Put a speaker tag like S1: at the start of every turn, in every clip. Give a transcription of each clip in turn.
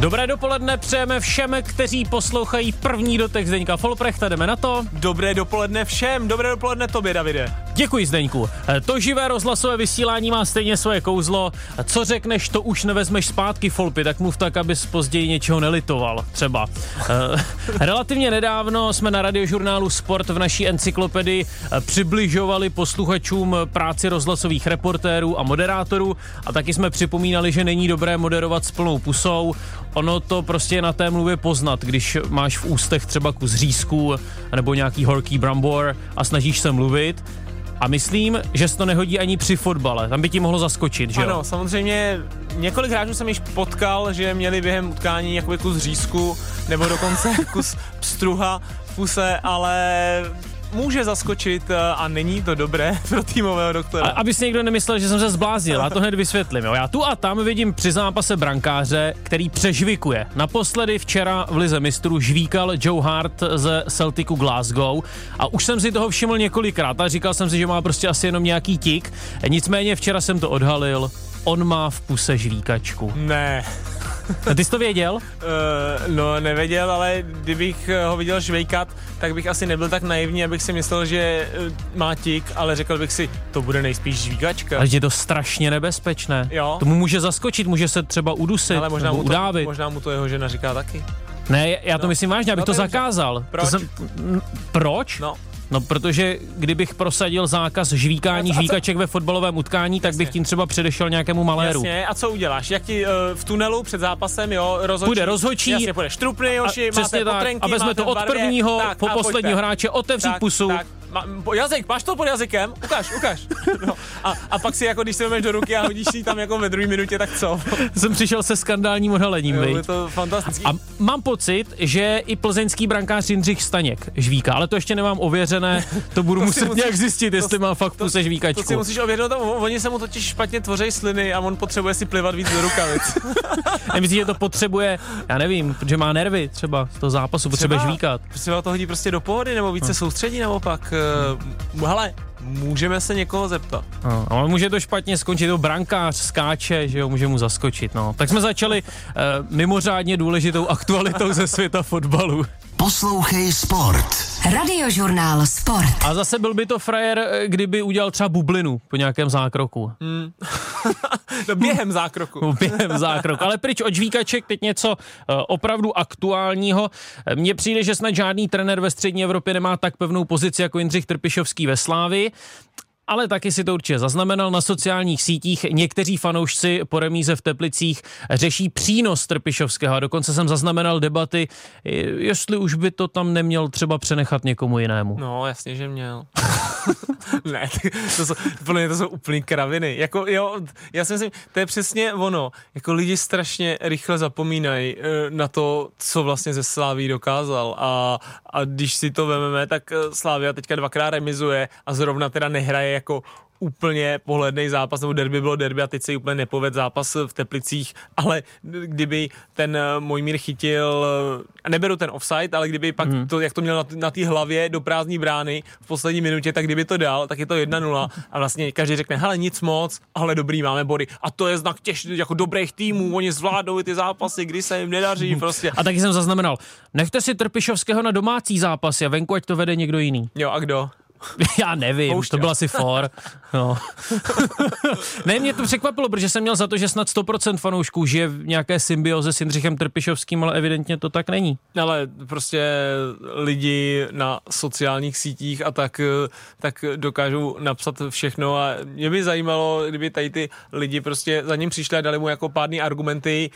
S1: Dobré dopoledne přejeme všem, kteří poslouchají první dotek Zdeňka Folprechta. Jdeme na to.
S2: Dobré dopoledne všem, dobré dopoledne tobě, Davide.
S1: Děkuji, Zdeňku. To živé rozhlasové vysílání má stejně svoje kouzlo. Co řekneš, to už nevezmeš zpátky, Folpy, tak mluv tak, abys později něčeho nelitoval, třeba. Eh, relativně nedávno jsme na radiožurnálu Sport v naší encyklopedii přibližovali posluchačům práci rozhlasových reportérů a moderátorů a taky jsme připomínali, že není dobré moderovat s plnou pusou. Ono to prostě na té mluvě poznat, když máš v ústech třeba kus řízků nebo nějaký horký brambor a snažíš se mluvit. A myslím, že se to nehodí ani při fotbale. Tam by ti mohlo zaskočit, že
S2: Ano,
S1: jo?
S2: samozřejmě několik hráčů jsem již potkal, že měli během utkání jakoby kus řízku nebo dokonce kus pstruha v puse, ale může zaskočit eh, a není to dobré pro týmového doktora.
S1: A, aby si někdo nemyslel, že jsem se zbláznil, já to hned vysvětlím. Jo. Já tu a tam vidím při zápase brankáře, který přežvikuje. Naposledy včera v Lize mistrů žvíkal Joe Hart ze Celticu Glasgow a už jsem si toho všiml několikrát a říkal jsem si, že má prostě asi jenom nějaký tik. Nicméně včera jsem to odhalil, on má v puse žvíkačku.
S2: Ne.
S1: A ty jsi to věděl?
S2: Uh, no, nevěděl, ale kdybych ho viděl švejkat, tak bych asi nebyl tak naivní, abych si myslel, že uh, má tik, ale řekl bych si, to bude nejspíš žvíkačka.
S1: Ale je to strašně nebezpečné.
S2: Jo.
S1: Tomu může zaskočit, může se třeba udusit
S2: ale možná mu, to,
S1: udávit.
S2: možná mu to jeho žena říká taky.
S1: Ne, já to
S2: No.
S1: myslím vážně, abych
S2: No,
S1: to zakázal.
S2: Proč?
S1: To jsem, proč?
S2: No,
S1: No, protože kdybych prosadil zákaz žvíkání
S2: A
S1: žvíkaček ve fotbalovém utkání, tak bych
S2: Jasně.
S1: tím třeba předešel nějakému maléru.
S2: Jasně, a co uděláš? Jak ti uh, v tunelu před zápasem, jo, rozhodčí?
S1: Půjde rozhodčí.
S2: Jasně, půjde štrupny, Joši,
S1: a přesně
S2: máte
S1: tak,
S2: potrenky,
S1: a vezme to od
S2: barvě,
S1: prvního
S2: tak,
S1: po posledního hráče, otevřít
S2: tak,
S1: pusu.
S2: Tak, ma, po, jazyk, máš to pod jazykem? Ukaž, ukaž. No, a, a pak si jako, když si vezmeš do ruky a hodíš si tam jako ve druhé minutě, tak co?
S1: Jsem přišel se skandálním odhalením,
S2: Jo, je to fantastický.
S1: A mám pocit, že i plzeňský brankář Jindřich Staněk žvíká, ale to ještě nemám ověřené, to budu
S2: To
S1: muset
S2: musíš-
S1: nějak zjistit, jestli má fakt puse
S2: to si
S1: žvíkačku.
S2: musíš ověřit, no, oni se mu totiž špatně tvoří sliny a on potřebuje si plivat víc do rukavic.
S1: Nemyslíš, že to potřebuje, já nevím, protože má nervy třeba z toho zápasu, potřebuje žvíkat.
S2: Třeba to hodí prostě do pohody, nebo více soustředí, naopak. Uh, hele, můžeme se někoho zeptat.
S1: No, ale může to špatně skončit, to brankář skáče, že jo, může mu zaskočit, no. Tak jsme začali uh, mimořádně důležitou aktualitou ze světa fotbalu.
S3: Poslouchej Sport.
S4: Radiožurnál Sport.
S1: A zase byl by to frajer, eh, kdyby udělal třeba bublinu po nějakém zákroku.
S2: No, během zákroku.
S1: Během zákroku. Ale pryč od žvíkaček teď něco uh, opravdu aktuálního. Eh, Mně přijde, že snad žádný trenér ve střední Evropě nemá tak pevnou pozici jako Jindřich Trpišovský ve Slávi. Ale taky si to určitě zaznamenal na sociálních sítích. Někteří fanoušci po remíze v Teplicích řeší přínos Trpišovského a dokonce jsem zaznamenal debaty, jestli už by to tam neměl třeba přenechat někomu jinému.
S2: No, jasně, že měl. ne, to jsou, podle mě to jsou úplný kraviny. Jako, jo, já si myslím, to je přesně ono. Jako lidi strašně rychle zapomínají eh, na to, co vlastně ze Sláví dokázal. A, a když si to vezmeme, tak eh, Slávia teďka dvakrát remizuje a zrovna teda nehraje jako úplně pohledný zápas, nebo derby bylo derby a teď se úplně nepoved zápas v Teplicích, ale kdyby ten eh, Mojmír chytil, eh, a neberu ten offside, ale kdyby pak
S1: Mhm.
S2: to, jak to měl na, na té hlavě do prázdní brány v poslední minutě, tak kdyby to dal, tak je to 1-0 a vlastně každý řekne, hele nic moc, ale dobrý, máme body. A to je znak těž, jako dobrých týmů, oni zvládnou ty zápasy, kdy se jim nedaří prostě.
S1: A taky jsem zaznamenal, nechte si Trpišovského na domácí zápasy a venku, ať to vede někdo jiný.
S2: Jo, a kdo?
S1: Já nevím,
S2: Poušťa.
S1: to byl asi for. No. ne, mě to překvapilo, protože jsem měl za to, že snad 100% fanoušků žije v nějaké symbioze s Jindřichem Trpišovským, ale evidentně to tak není.
S2: Ale prostě lidi na sociálních sítích a tak, tak dokážou napsat všechno a mě by zajímalo, kdyby tady ty lidi prostě za ním přišli a dali mu jako pádný argumenty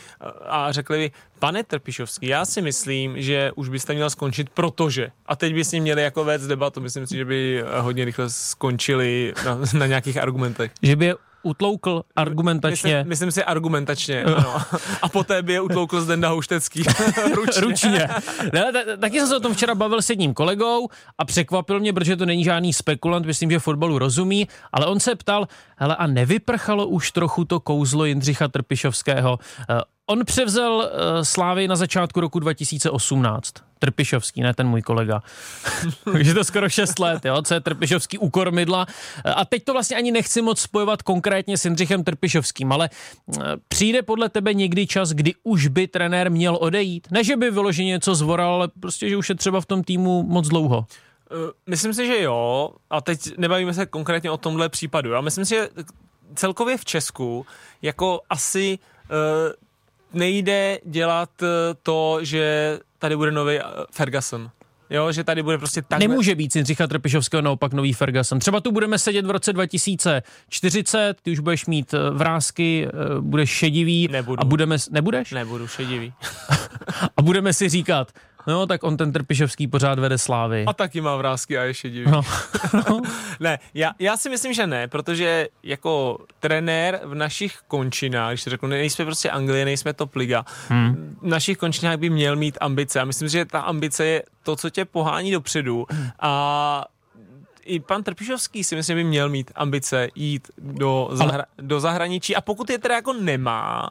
S2: a řekli by, pane Trpišovský, já si myslím, že už byste měl skončit, protože. A teď by s ním měli jako vést debatu, myslím si, že by hodně rychle skončili na, na nějakých argumentech.
S1: Že by je utloukl argumentačně.
S2: Myslím, myslím si argumentačně, ano. A poté by je utloukl Zdenda Houštecký. Ručně.
S1: Ručně. Ne, ta- taky jsem se o tom včera bavil s jedním kolegou a překvapil mě, protože to není žádný spekulant, myslím, že fotbalu rozumí, ale on se ptal, hele a nevyprchalo už trochu to kouzlo Jindřicha Trpišovského? Eh, on převzal uh, Slávy na začátku roku 2018. Trpišovský, ne ten můj kolega. Takže to skoro 6 let, jo, co je Trpišovský u kormidla. A teď to vlastně ani nechci moc spojovat konkrétně s Jindřichem Trpišovským, ale uh, přijde podle tebe někdy čas, kdy už by trenér měl odejít? Ne, že by vyloženě něco zvoral, ale prostě, že už je třeba v tom týmu moc dlouho.
S2: Uh, myslím si, že jo. A teď nebavíme se konkrétně o tomhle případu. Já myslím si, že celkově v Česku jako asi uh, nejde dělat uh, to, že tady bude nový Ferguson. Jo, že tady bude prostě tak...
S1: Nemůže být Jindřicha Trpišovského naopak nový Ferguson. Třeba tu budeme sedět v roce 2040, ty už budeš mít vrázky, budeš šedivý.
S2: Nebudu.
S1: A budeme... Nebudeš?
S2: Nebudu šedivý.
S1: a budeme si říkat, No, tak on ten Trpišovský pořád vede slávy.
S2: A taky má vrázky a je šedivý. No. ne, já, já si myslím, že ne, protože jako trenér v našich končinách, když řeknu, nejsme prostě Anglie, nejsme top liga, hmm. v našich končinách by měl mít ambice. A myslím, že ta ambice je to, co tě pohání dopředu. A i pan Trpišovský si myslím, by měl mít ambice jít do, zahra- Ale... do zahraničí a pokud je teda jako nemá,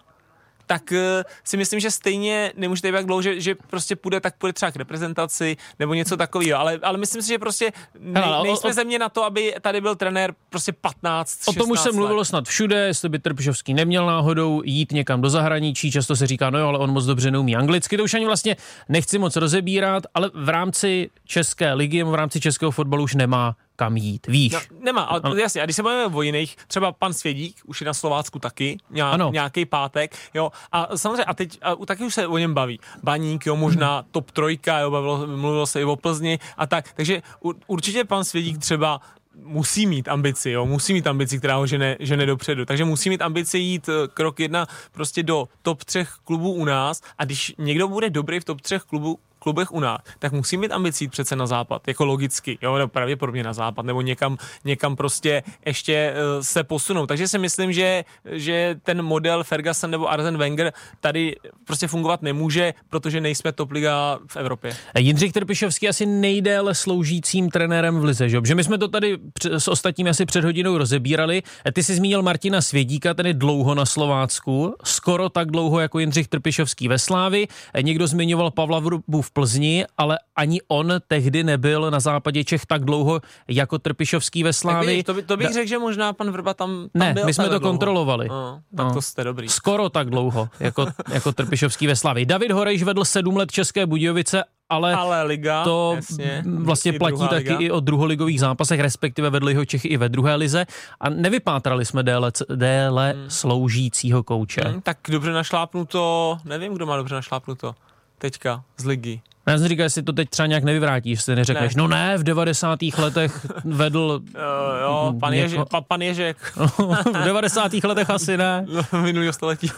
S2: tak eh, si myslím, že stejně nemůžete být tak dlouho, že, že prostě půjde, tak půjde třeba k reprezentaci nebo něco takového. Ale, ale myslím si, že prostě ne, Hele, nejsme o, země na to, aby tady byl trenér prostě 15,
S1: O tom už se mluvilo snad všude, jestli by Trpišovský neměl náhodou jít někam do zahraničí. Často se říká, no jo, ale on moc dobře neumí anglicky. To už ani vlastně nechci moc rozebírat, ale v rámci České ligy, v rámci českého fotbalu už nemá kam jít, víš. No,
S2: nemá, ale ano. jasně, a když se bavíme o jiných, třeba pan Svědík, už je na Slovácku taky, nějak, nějaký pátek, jo, a samozřejmě, a teď a taky už se o něm baví. Baník, jo, možná hmm. top trojka, jo, bavilo, mluvilo se i o Plzni a tak, takže určitě pan Svědík třeba musí mít ambici, jo, musí mít ambici, která ho žene, žene dopředu. Takže musí mít ambici jít eh, krok jedna prostě do top třech klubů u nás a když někdo bude dobrý v top třech klubů klubech u nás, tak musí mít ambicí přece na západ, jako logicky, jo, no pravděpodobně na západ, nebo někam, někam prostě ještě uh, se posunou. Takže si myslím, že, že ten model Ferguson nebo Arzen Wenger tady prostě fungovat nemůže, protože nejsme top liga v Evropě.
S1: Jindřich Trpišovský asi nejdéle sloužícím trenérem v Lize, že? že my jsme to tady s ostatními asi před hodinou rozebírali. Ty jsi zmínil Martina Svědíka, ten je dlouho na Slovácku, skoro tak dlouho jako Jindřich Trpišovský ve Slávi. Někdo zmiňoval Pavla Vrubu v Plzni, ale ani on tehdy nebyl na západě Čech tak dlouho jako Trpišovský ve Slávii.
S2: To, by, to bych da... řekl, že možná pan Vrba tam, tam
S1: Ne,
S2: byl
S1: my jsme to
S2: dlouho.
S1: kontrolovali.
S2: No, tak no. to jste dobrý.
S1: Skoro tak dlouho jako, jako Trpišovský ve Slávii. David Horejš vedl sedm let České Budějovice ale,
S2: ale liga,
S1: to
S2: jasně,
S1: vlastně platí taky liga. i o druholigových zápasech, respektive vedli ho Čechy i ve druhé lize a nevypátrali jsme déle, déle hmm. sloužícího kouče. Hmm,
S2: tak dobře našlápnuto, nevím, kdo má dobře našlápnuto teďka z ligy.
S1: Já jsem říkal, jestli to teď třeba nějak nevyvrátíš, jestli neřekneš, ne. no ne, v 90. letech vedl...
S2: jo, jo, pan, Ježek, pa, pan Ježek.
S1: v 90. letech asi ne.
S2: No, minulého století.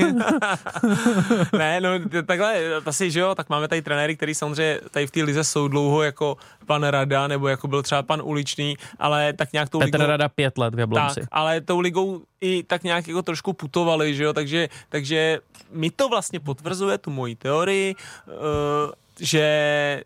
S2: ne, no takhle, asi, že jo, tak máme tady trenéry, který samozřejmě tady v té lize jsou dlouho jako pan Rada, nebo jako byl třeba pan Uličný, ale tak nějak tou
S1: Petr
S2: ligou...
S1: Rada pět let v Jablonci.
S2: Tak, ale tou ligou i tak nějak jako trošku putovali, že jo, takže, takže mi to vlastně potvrzuje tu moji teorii, uh, že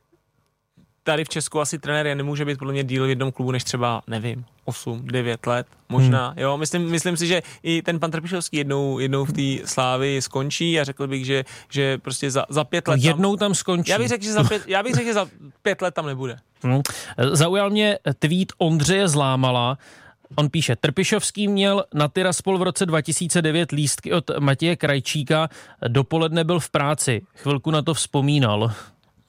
S2: tady v Česku asi trenér nemůže být podle mě díl v jednom klubu než třeba, nevím, 8, 9 let, možná. Hmm. Jo, myslím, myslím si, že i ten pan Trpišovský jednou, jednou v té slávy skončí a řekl bych, že, že prostě za, za pět let
S1: tam, Jednou tam skončí.
S2: Já bych řekl, že za pět, já bych řekl, že za pět let tam nebude.
S1: Hmm. Zaujal mě tweet Ondřeje Zlámala, On píše, Trpišovský měl na Tiraspol v roce 2009 lístky od Matěje Krajčíka, dopoledne byl v práci, chvilku na to vzpomínal.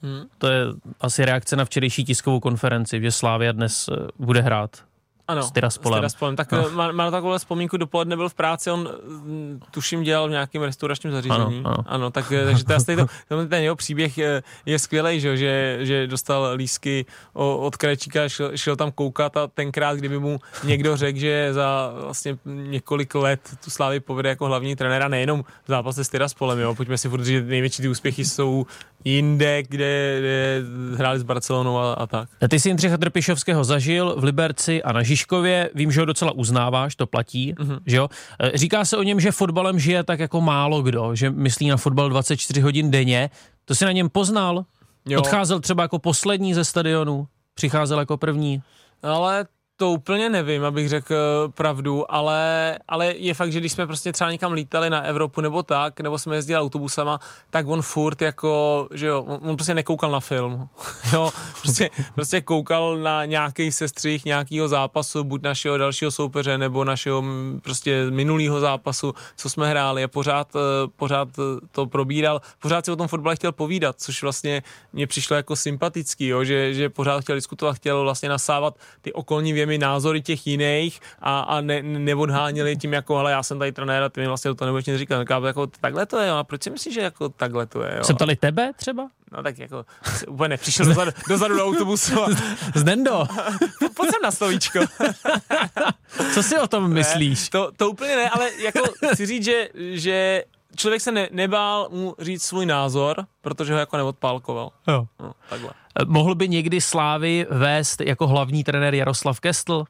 S1: Hmm. To je asi reakce na včerejší tiskovou konferenci, že Slávia dnes eh, bude hrát
S2: ano,
S1: s Tiraspolem. S
S2: Tiraspolem. Tak no. má, má takovou vzpomínku, dopoledne byl v práci, on mm, tuším dělal v nějakém restauračním zařízení. Ano, ano. ano tak, eh, takže to, to, ten jeho příběh je, je skvělý, že, že, že dostal lísky od Krečíka, šel, šel, tam koukat a tenkrát, kdyby mu někdo řekl, že za vlastně několik let tu Slávy povede jako hlavní trenéra, nejenom v zápase s Tiraspolem, jo. pojďme si furt že největší ty úspěchy jsou jinde, kde, kde hráli s Barcelonou a, a tak.
S1: Ty jsi Jindřicha Trpišovského zažil v Liberci a na Žižkově, vím, že ho docela uznáváš, to platí, mm-hmm. že jo? E, říká se o něm, že fotbalem žije tak jako málo kdo, že myslí na fotbal 24 hodin denně. To si na něm poznal? Jo. Odcházel třeba jako poslední ze stadionu, přicházel jako první.
S2: Ale To úplně nevím, abych řekl pravdu, ale, ale je fakt, že když jsme prostě třeba někam lítali na Evropu nebo tak, nebo jsme jezdili autobusama, tak on furt jako, že jo, on, prostě nekoukal na film. jo, prostě, prostě koukal na nějaký sestřih nějakého zápasu, buď našeho dalšího soupeře, nebo našeho prostě minulého zápasu, co jsme hráli a pořád, eh, pořád to probíral, pořád si o tom fotbale chtěl povídat, což vlastně mě přišlo jako sympatický, jo, že, že pořád chtěl diskutovat, chtěl vlastně nasávat ty okolní věmy názory těch jiných a, a ne, neodháněli tím jako, ale já jsem tady trenér a ty mi vlastně to nebudeš nic říkat. Tak, jako, takhle to je, jo. a proč si myslíš, že jako takhle to je? Jo?
S1: Jsem ptali tebe třeba?
S2: No tak jako úplně nepřišel dozadu, dozadu do autobusu. A...
S1: Z Nendo.
S2: Pojď sem na slovíčko.
S1: Co si o tom myslíš?
S2: Ne, to, to úplně ne, ale jako chci říct, že, že člověk se ne, nebál mu říct svůj názor, protože ho jako neodpálkoval.
S1: Jo.
S2: No, takhle.
S1: Eh, mohl by někdy Slávy vést jako hlavní trenér Jaroslav Kestl?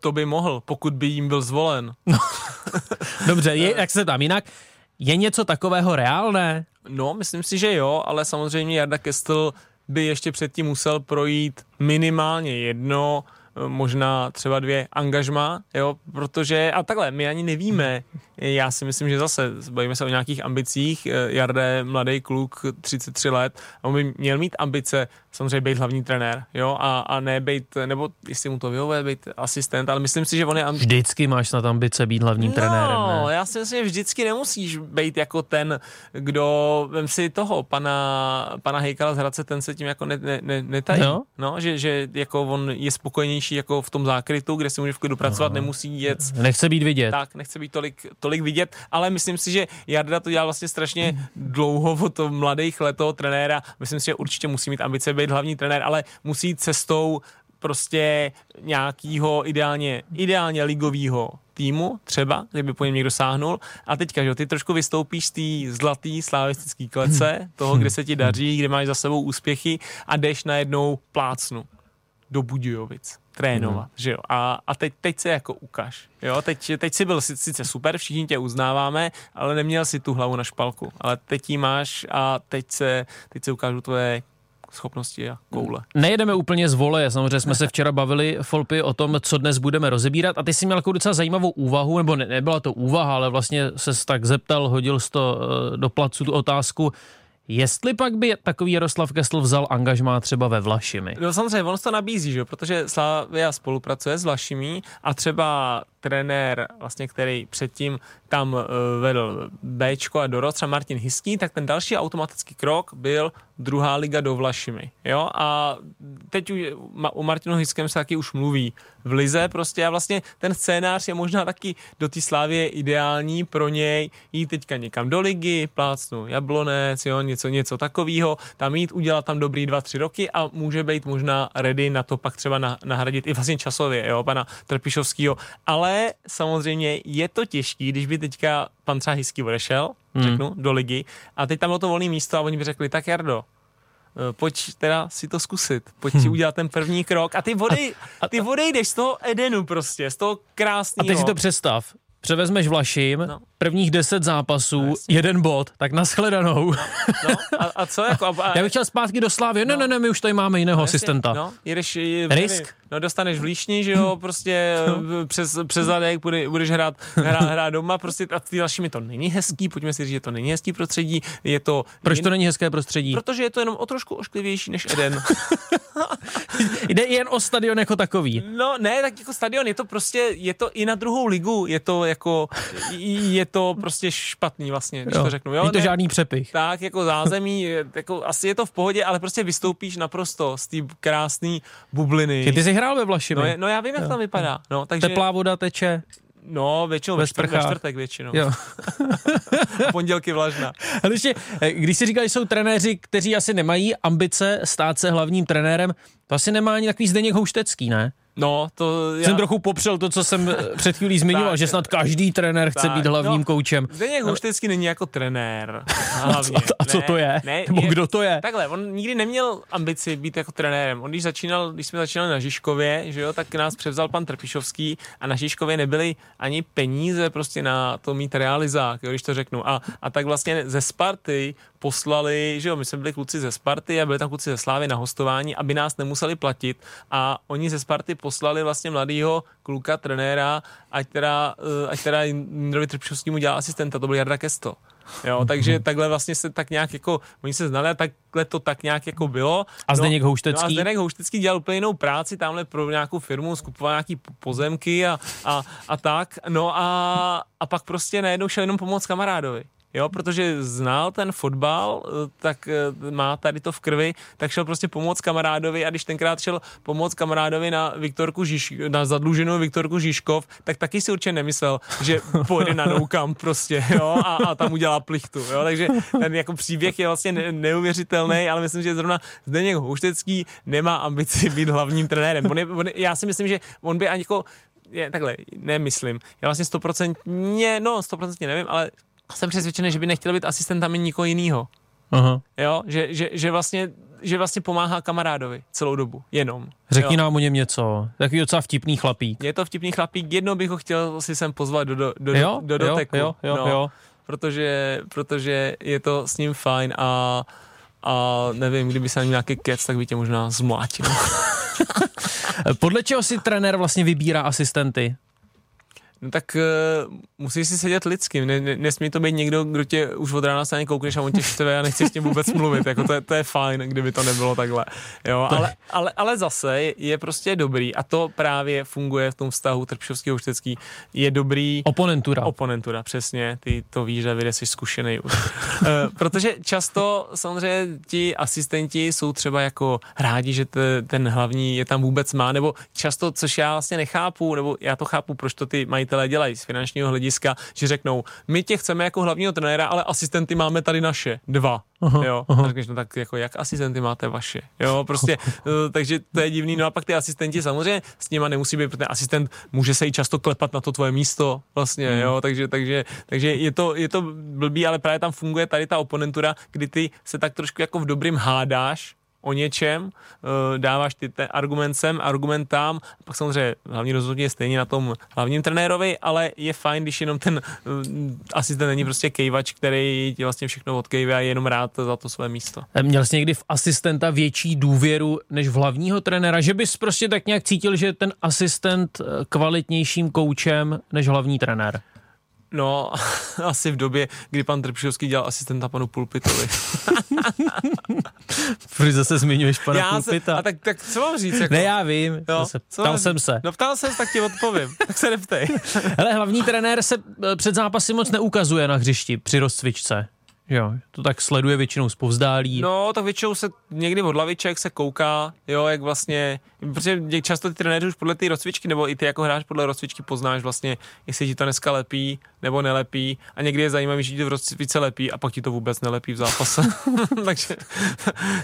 S2: To by mohl, pokud by jim byl zvolen.
S1: No. Dobře, je, jak se tam jinak? Je něco takového reálné?
S2: No, myslím si, že jo, ale samozřejmě Jarda Kestl by ještě předtím musel projít minimálně jedno možná třeba dvě angažma, jo, protože, a takhle, my ani nevíme, já si myslím, že zase bavíme se o nějakých ambicích, Jarda je mladý kluk, 33 let, a on by měl mít ambice samozřejmě být hlavní trenér, jo, a, a ne být, nebo jestli mu to vyhovuje, být asistent, ale myslím si, že on je... Amb...
S1: Vždycky máš na ambice být hlavním
S2: no,
S1: trenérem,
S2: ne? já si myslím, že vždycky nemusíš být jako ten, kdo, vem si toho, pana, pana Hejkala z Hradce, ten se tím jako ne, ne, ne, netají, no? no, že, že jako on je spokojenější jako v tom zákrytu, kde si může v klidu pracovat, no. nemusí jet.
S1: Nechce být vidět.
S2: Tak, nechce být tolik, tolik vidět, ale myslím si, že Jarda to dělal vlastně strašně dlouho od toho mladých let toho trenéra, myslím si, že určitě musí mít ambice být hlavní trenér, ale musí cestou prostě nějakého ideálně, ideálně ligového týmu, třeba, kdyby po něm někdo sáhnul. A teďka, že ty trošku vystoupíš z té zlatý slavistické klece, toho, kde se ti daří, kde máš za sebou úspěchy a jdeš najednou plácnu do Budějovic trénovat, mm. že jo. A, a teď, teď se jako ukaž, jo. Teď, teď si byl sice super, všichni tě uznáváme, ale neměl si tu hlavu na špalku. Ale teď ji máš a teď se, teď se ukážu tvoje schopnosti a koule.
S1: Nejedeme úplně z vole, samozřejmě jsme se včera bavili, Folpy, o tom, co dnes budeme rozebírat a ty jsi měl jako docela zajímavou úvahu, nebo ne, nebyla to úvaha, ale vlastně se tak zeptal, hodil jsi to eh, do placu tu otázku, Jestli pak by takový Jaroslav Kesl vzal angažmá třeba ve Vlašimi?
S2: No samozřejmě, on to nabízí, že? protože Slavia spolupracuje s Vlašimi a třeba trenér, vlastně, který předtím tam uh, vedl Bčko a dorost, třeba Martin Hiský, tak ten další automatický krok byl druhá liga do Vlašimi. Jo? A teď už, u Martinu Hiskem se taky už mluví v lize prostě a vlastně ten scénář je možná taky do té slávě ideální pro něj. Jít teďka někam do ligy, plácnu Jablonec, jo, něco, něco takového, tam jít, udělat tam dobrý dva, tři roky a může být možná ready na to pak třeba nahradit i vlastně časově, jo, pana Trpišovského, ale samozřejmě je to těžký, když by teďka pan třeba Hysky odešel, hmm. řeknu, do ligy a teď tam bylo to volné místo a oni by řekli, tak Jardo, pojď teda si to zkusit, pojď si hmm. udělat ten první krok a ty, vody, a, ty odejdeš z toho Edenu prostě, z toho krásného.
S1: A teď si to představ, převezmeš Vlašim, no prvních deset zápasů, no, jeden bod, tak nashledanou.
S2: No, a, a co jako? A,
S1: a, Já bych chtěl zpátky do Slávy. No, ne, ne, my už tady máme jiného no, asistenta.
S2: No, jedeš, je,
S1: Risk?
S2: No, dostaneš v Líšni, že jo, prostě no. přes, přes zadek bude, budeš hrát, hrát, hrát doma, prostě a ty další mi to není hezký, pojďme si říct, že to není hezký prostředí, je to...
S1: Proč to není hezké prostředí?
S2: Protože je to jenom o trošku ošklivější než Eden.
S1: Jde jen o stadion jako takový.
S2: No ne, tak jako stadion, je to prostě, je to i na druhou ligu, je to jako, je to prostě špatný vlastně, když
S1: jo.
S2: to řeknu. Jo,
S1: Není to ne, žádný přepich.
S2: Tak, jako zázemí, jako asi je to v pohodě, ale prostě vystoupíš naprosto z té krásné bubliny.
S1: Ty jsi hrál ve Vlašimi.
S2: No, je, no já vím, jak jo. tam vypadá. No, takže...
S1: Teplá voda teče.
S2: No, většinou ve, čtvrt, ve čtvrtek většinou.
S1: Jo.
S2: Pondělky vlažná.
S1: Ale ještě, eh, když si říkal, že jsou trenéři, kteří asi nemají ambice stát se hlavním trenérem, to asi nemá ani takový Zdeněk Houštecký, ne?
S2: No, to já...
S1: Jsem trochu popřel to, co jsem před chvílí zmiňoval, že snad každý trenér chce tak, být hlavním no, koučem.
S2: Zdeněk Houštecký není jako trenér. Hlavně.
S1: A, a co
S2: ne,
S1: to je?
S2: Ne,
S1: Nebo je, kdo to je?
S2: Takhle, on nikdy neměl ambici být jako trenérem. On když začínal, když jsme začínali na Žižkově, že jo, tak nás převzal pan Trpišovský a na Žižkově nebyly ani peníze prostě na to mít realizák, jo, když to řeknu. A, a tak vlastně ze Sparty poslali, že jo, my jsme byli kluci ze Sparty a byli tam kluci ze Slávy na hostování, aby nás nemuseli platit a oni ze Sparty poslali vlastně mladýho kluka, trenéra, ať teda, eh, ať teda Jindrovi Trpšovskému dělal asistenta, to byl Jarda Kesto. Jo, takže takhle vlastně se tak nějak jako, oni se znali a takhle to tak nějak jako bylo.
S1: A Zdeněk
S2: no,
S1: Houštecký?
S2: No a Zdeněk Houštecký dělal úplně jinou práci, tamhle pro nějakou firmu, skupoval nějaký pozemky a, a, a tak. No a, a pak prostě najednou šel jenom pomoct kamarádovi. Jo, protože znal ten fotbal, eh, tak eh, má tady to v krvi, tak šel prostě pomoct kamarádovi a když tenkrát šel pomoct kamarádovi na Viktorku Žiž, na zadluženou Viktorku Žižkov, tak taky si určitě nemyslel, že pojede na noukam prostě, jo, a, a tam udělá plichtu, jo, takže ten jako příběh je vlastně ne, neuvěřitelný, ale myslím, že zrovna Zdeněk Houštecký nemá ambici být hlavním trenérem. On je, on, já si myslím, že on by ani jako je, takhle, nemyslím. Já vlastně stoprocentně, no stoprocentně nevím, ale jsem přesvědčený, že by nechtěl být asistentem nikoho jiného.
S1: Aha.
S2: Jo, že, že, že, vlastně, že vlastně pomáhá kamarádovi celou dobu, jenom.
S1: Řekni
S2: jo.
S1: nám o něm něco. Takový docela vtipný chlapík.
S2: Je to vtipný chlapík, jednou bych ho chtěl si sem pozvat do, do, do,
S1: Jo,
S2: do
S1: jo,
S2: doteku.
S1: jo, jo,
S2: no,
S1: jo.
S2: Protože, protože je to s ním fajn a, a nevím, kdyby se na nějaký kec, tak by tě možná zmlátil.
S1: Podle čeho si trenér vlastně vybírá asistenty?
S2: No tak uh, musíš si sedět lidským, ne, ne, nesmí to být někdo, kdo tě už od rána se koukneš a on tě štve a nechci s tím vůbec mluvit, jako to, je, to je fajn, kdyby to nebylo takhle, jo, ale, ale, ale zase je prostě dobrý a to právě funguje v tom vztahu Trpšovský Houštecký, je dobrý
S1: Oponentura.
S2: Oponentura, přesně, ty to víš, Davide, jsi zkušený už. uh, protože často samozřejmě ti asistenti jsou třeba jako rádi, že te, ten hlavní je tam vůbec má, nebo často, což já vlastně nechápu, nebo já to chápu, proč to ty majitelé dělají z finančního hlediska, že řeknou, my tě chceme jako hlavního trenéra, ale asistenty máme tady naše, dva.
S1: Aha,
S2: jo,
S1: aha.
S2: a řekneš, no tak jako jak asistenty máte vaše, jo, prostě, uh, takže to je divný, no a pak ty asistenti samozřejmě s nima nemusí být, protože asistent může se i často klepat na to tvoje místo, vlastně,
S1: Hmm.
S2: jo, takže, takže, takže je to, je to blbý, ale právě tam funguje tady ta oponentura, kdy ty se tak trošku jako v dobrým hádáš, o něčem, uh, dáváš ty ten argument sem, argument tam, pak samozřejmě hlavní rozhodnutí je stejně na tom hlavním trenérovi, ale je fajn, když jenom ten uh, asistent není prostě kejvač, který ti vlastně všechno odkejve a je jenom rád za to své místo.
S1: Měl jsi někdy v asistenta větší důvěru než v hlavního trenéra? Že bys prostě tak nějak cítil, že ten asistent eh, kvalitnějším koučem než hlavní trenér?
S2: No, asi v době, kdy pan Trpšovský dělal asistenta panu Pulpitovi.
S1: Proč zase zmiňuješ pana
S2: já se,
S1: Pulpita?
S2: a tak, tak co mám říct? Jako?
S1: Ne, já vím,
S2: Jo,
S1: zase,
S2: co
S1: ptal
S2: mám
S1: jsem se.
S2: No ptal jsem se, tak ti odpovím. tak se neptej.
S1: Hele, hlavní trenér se eh, před zápasy moc neukazuje na hřišti při rozcvičce. Jo, to tak sleduje většinou zpovzdálí.
S2: No, tak většinou se někdy od laviček se kouká, jo, jak vlastně, protože často ty trenéři už podle té rozcvičky, nebo i ty jako hráč podle rozcvičky poznáš vlastně, jestli ti to dneska lepí nebo nelepí a někdy je zajímavé, že ti to v rozcvičce lepí a pak ti to vůbec nelepí v zápase. takže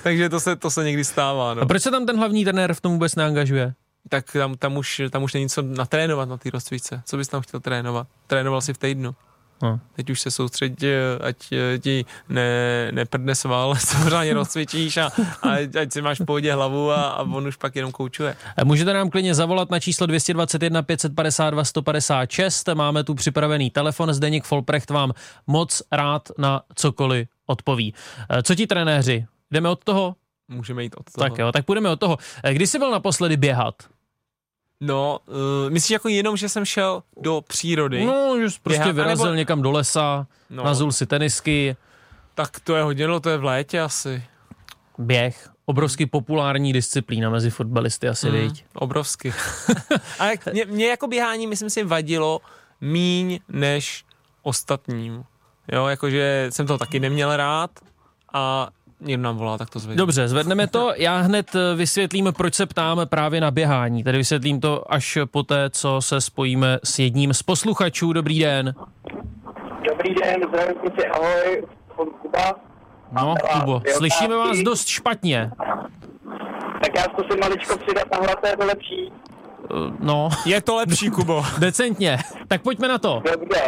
S2: takže to, se, to se někdy stává, no.
S1: A proč se tam ten hlavní trenér v tom vůbec neangažuje?
S2: Tak tam, tam, už, tam už není co natrénovat na té rozcvičce. Co bys tam chtěl trénovat? Trénoval si v týdnu.
S1: No.
S2: Teď už se soustředí, ať eh, ti ne, neprdne sval, co pořádně rozcvičíš a, a ať, si máš v pohodě hlavu a, a on už pak jenom koučuje.
S1: Eh, Můžete nám klidně zavolat na číslo 221 552 156. Máme tu připravený telefon. Zdeněk Folprecht vám moc rád na cokoliv odpoví. Eh, Co ti trenéři? Jdeme od toho?
S2: Můžeme jít od toho.
S1: Tak jo, tak půjdeme od toho. Eh, Kdy jsi byl naposledy běhat?
S2: No, uh, myslíš jako jenom, že jsem šel do přírody?
S1: No, že jsi prostě
S2: Běhat,
S1: vyrazil
S2: anebo-
S1: někam do lesa,
S2: No.
S1: nazul si tenisky,
S2: Tak to je hodně, no to je v létě asi.
S1: běh. Obrovsky populární disciplína mezi fotbalisty asi, mm. viď?
S2: Obrovsky. Ale mě, mě jako běhání, myslím si, vadilo míň než ostatním. Jo, jakože jsem to taky neměl rád a někdo nám volá, tak to zvednu.
S1: Dobře, zvedneme to. Já hned eh, vysvětlím, proč se ptám právě na běhání. Tedy vysvětlím to až poté, co se spojíme s jedním z posluchačů. Dobrý den.
S5: Dobrý den, zdravím kluci, ahoj, jsem Kuba.
S1: No, Kubo, slyšíme vás dost špatně.
S5: Tak já zkusím maličko přidat na hlad, to je to lepší.
S1: Eh, No,
S2: Je to lepší, Kubo.
S1: decentně. Tak pojďme na to.
S5: Dobře,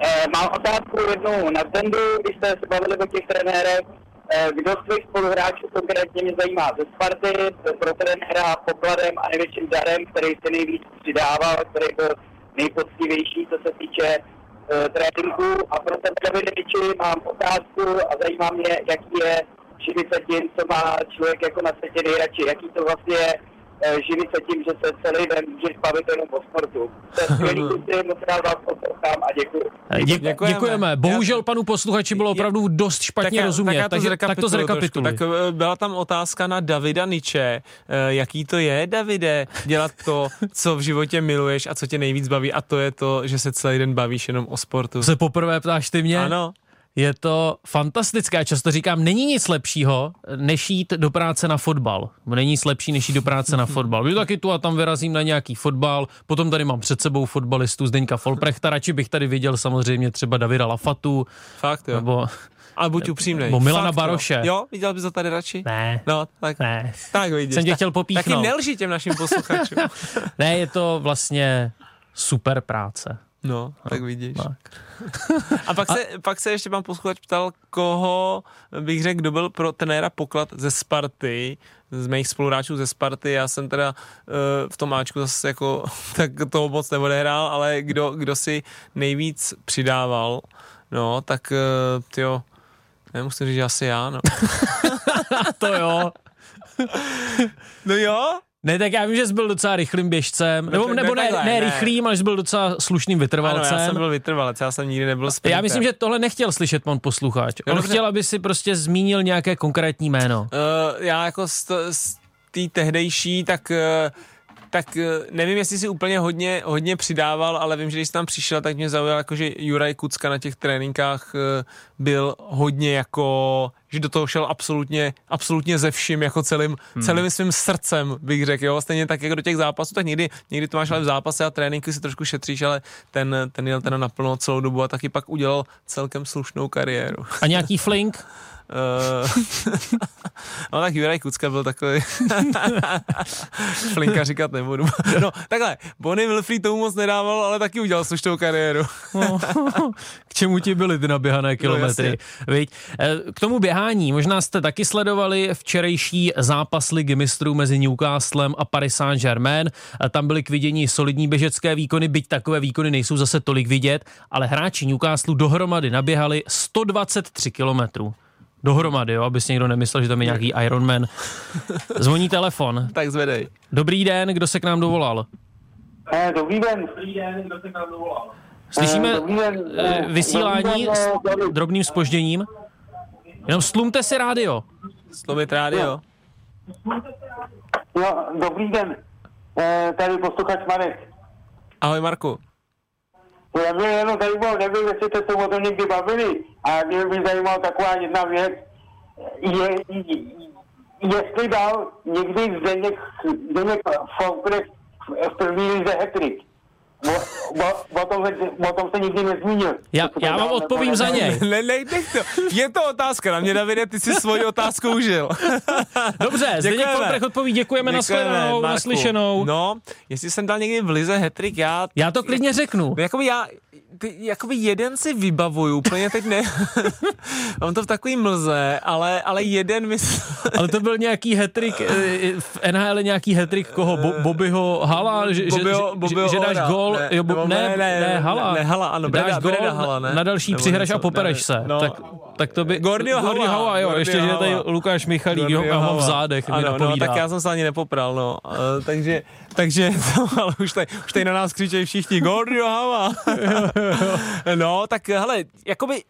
S5: eh, mám otázku jednou na Zendu, když jste se bavili o těch trenérech. Eh, kdo z tvých spoluhráčů konkrétně mě zajímá ze Sparty, pro trenéra pokladem a největším darem, který se nejvíc přidával, který byl nejpoctivější, co se týče eh, tréninku. A pro tebe, Davide Viči, mám otázku a zajímá mě, jaký je 40 co má člověk jako na světě nejradši, jaký to vlastně je eh, živit se tím, že se celý den můžeš bavit jenom o sportu. To je skvělý, moc rád vás poslouchám a děkuji.
S1: Dě,
S2: Děkujeme.
S1: děkujeme. Bohužel panu posluchači bylo opravdu dost špatně
S2: já-
S1: rozumět,
S2: to
S1: takže tak to
S2: zrekapituluju
S1: zrekapituluj.
S2: trošku. Tak eh, byla tam otázka na Davida Niče. Eh, Jaký to je, Davide, dělat to, co v životě miluješ a co tě nejvíc baví a to je to, že se celý den bavíš jenom o sportu.
S1: Se poprvé ptáš ty mě?
S2: Ano,
S1: Je to fantastické. Já často říkám, není nic lepšího, než jít do práce na fotbal. Není nic lepší, než jít do práce na fotbal. Byl taky tu a tam vyrazím na nějaký fotbal, potom tady mám před sebou fotbalistu Zdeňka Folprechta, radši bych tady viděl samozřejmě třeba Davida Lafatu,
S2: fakt jo.
S1: nebo
S2: Ale buď upřímnej.
S1: nebo Milana
S2: Fakt,
S1: Baroše.
S2: Jo. jo, viděl bys to tady radši?
S1: ne,
S2: No, tak,
S1: ne.
S2: tak vidíš.
S1: Jsem tě chtěl popíchnout.
S2: Taky nelži těm našim posluchačům.
S1: Ne, je to vlastně super práce.
S2: No, tak vidíš.
S1: Tak.
S2: A pak se, pak se ještě pan posluchač ptal, koho bych řekl, kdo byl pro trenéra poklad ze Sparty, z mých spoluhráčů ze Sparty. Já jsem teda uh, v tom máčku zase jako tak toho moc neodehrál, ale kdo, kdo si nejvíc přidával, no, tak uh, tyjo, nemusím říct, že asi já, no.
S1: To jo.
S2: No jo,
S1: Ne, tak já vím, že jsi byl docela rychlým běžcem, nebo, nebo
S2: ne,
S1: ne, ne, rychlým, ale jsi byl docela slušným
S2: ano,
S1: vytrvalcem.
S2: já jsem byl vytrvalec, já jsem nikdy nebyl sprinter.
S1: Já myslím, že tohle nechtěl slyšet pan posluchač. On
S2: dobře.
S1: chtěl, aby si prostě zmínil nějaké konkrétní jméno.
S2: Uh, já jako z, z té tehdejší, tak uh, tak eh, nevím, jestli si úplně hodně, hodně přidával, ale vím, že když jsi tam přišel, tak mě zaujal, jako, že Juraj Kucka na těch tréninkách eh, byl hodně jako, že do toho šel absolutně, absolutně ze vším, jako celým, hmm. celým svým srdcem, bych řekl, jo, stejně tak jako do těch zápasů, tak někdy, někdy to máš ale v zápase a tréninky si trošku šetříš, ale ten, ten jel teda naplno celou dobu a taky pak udělal celkem slušnou kariéru.
S1: A nějaký flink?
S2: Uh, no tak Juraj Kucka byl takový flinka říkat nebudu. No takhle, Bonnie Wilfried tomu moc nedával, ale taky udělal slušnou kariéru.
S1: No, K čemu ti byly ty naběhané kilometry? Viď? Eh, K tomu běhání, možná jste taky sledovali včerejší zápas ligy mistrů mezi Newcastlem a Paris Saint-Germain. Eh, Tam byly k vidění solidní běžecké výkony, byť takové výkony nejsou zase tolik vidět, ale hráči Newcastlu dohromady naběhali 123 kilometrů. Dohromady, jo, aby si někdo nemyslel, že tam je nějaký Ironman. Zvoní telefon.
S2: Tak zvedej.
S1: Dobrý den, kdo se k nám dovolal?
S5: Eh, Dobrý den.
S1: Slyšíme
S5: Eh, dobrý den.
S1: eh, vysílání
S5: Dobrý den,
S1: s
S5: eh,
S1: drobným spožděním. Jenom slumte si rádio.
S2: Slovit rádio.
S5: Jo, dobrý den. Eh, Tady posluchač Marek.
S2: Ahoj Marku.
S5: Já mě jenom zajímalo, nevím, jestli jste se o tom někdy bavili, a mě by zajímala taková jedna věc. Je, jestli dal někdy Zdeněk, Zdeněk Faulkner v první lize hetrik. O, o, o, tom, se- o tom se nikdy nezmínil.
S1: Já, já vám
S5: dál
S1: odpovím za
S5: ne?
S1: něj.
S2: Ne, ne, nech to. Je to otázka na mě, Davide, ty si svoji otázku užil.
S1: Dobře, Zdeněk. Folprech odpoví, děkujeme,
S2: Děkujeme,
S1: naslyšenou,
S2: Marku.
S1: naslyšenou.
S2: No, jestli jsem dal někdy v lize hetrik, já
S1: Já to klidně řeknu.
S2: No, Jakoby já, ty, jakoby jeden si vybavuju, úplně teď ne, mám to v takový mlze, ale, ale jeden mi,
S1: Ale to byl nějaký hetrik, eh, v NHL nějaký hetrik koho? Bo, Bobbyho Hala? Že, že-
S2: Bobbyho-
S1: že,
S2: Bobbyho
S1: že, že dáš
S2: Ora.
S1: Gól,
S2: Ne,
S1: jo, bo, ne,
S2: ne,
S1: ne,
S2: ne,
S1: Hala.
S2: ne, Hala, ano,
S1: dáš
S2: Breda-
S1: gól
S2: Breda
S1: na-
S2: Hala, ne?
S1: na další
S2: něco,
S1: a popereš
S2: ne,
S1: se.
S2: no.
S1: tak, tak to by...
S2: Gordio
S1: Gordio
S2: Hala,
S1: Hala, jo,
S2: Gordio
S1: ještě, že je tady
S2: Hala.
S1: Lukáš Michalík, jo, mám v
S2: Hala.
S1: zádech, mi
S2: ano, no, tak já jsem se ani nepopral, no. Uh, takže, takže, to, ale už tady, už tady na nás křičejí všichni, Gordio Hala. no, tak hele, jakoby,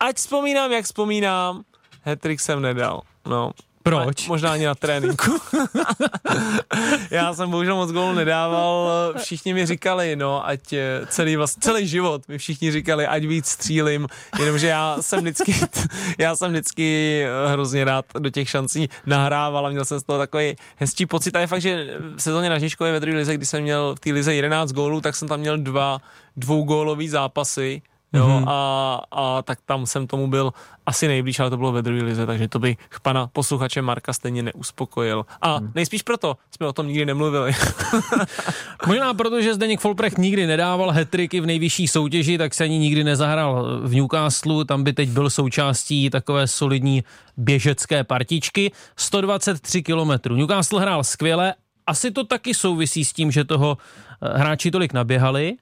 S2: ať vzpomínám, jak vzpomínám, Hetrik jsem nedal, no.
S1: Proč?
S2: A možná ani na tréninku. Já jsem bohužel moc gólů nedával, všichni mi říkali, no, ať eh, celý, vlast, celý život mi všichni říkali, ať víc střílim, jenomže já jsem vždycky, já jsem vždycky eh, hrozně rád do těch šancí nahrával a měl jsem z toho takový hezčí pocit a je fakt, že v sezóně na Žižkově ve druhé lize, kdy jsem měl v té lize 11 gólů, tak jsem tam měl dva dvougólový zápasy, Jo,
S1: Mhm.
S2: mm-hmm. a, a tak tam jsem tomu byl asi nejblíž, ale to bylo ve druhé lize, takže to bych pana posluchače Marka stejně neuspokojil. A
S1: Mhm.
S2: nejspíš proto jsme o tom nikdy nemluvili.
S1: Možná proto, že Zdeněk Folprecht nikdy nedával hetriky v nejvyšší soutěži, tak se ani nikdy nezahrál v Newcastlu, tam by teď byl součástí takové solidní běžecké partičky. 123 kilometrů. Newcastle hrál skvěle, asi to taky souvisí s tím, že toho eh, hráči tolik naběhali,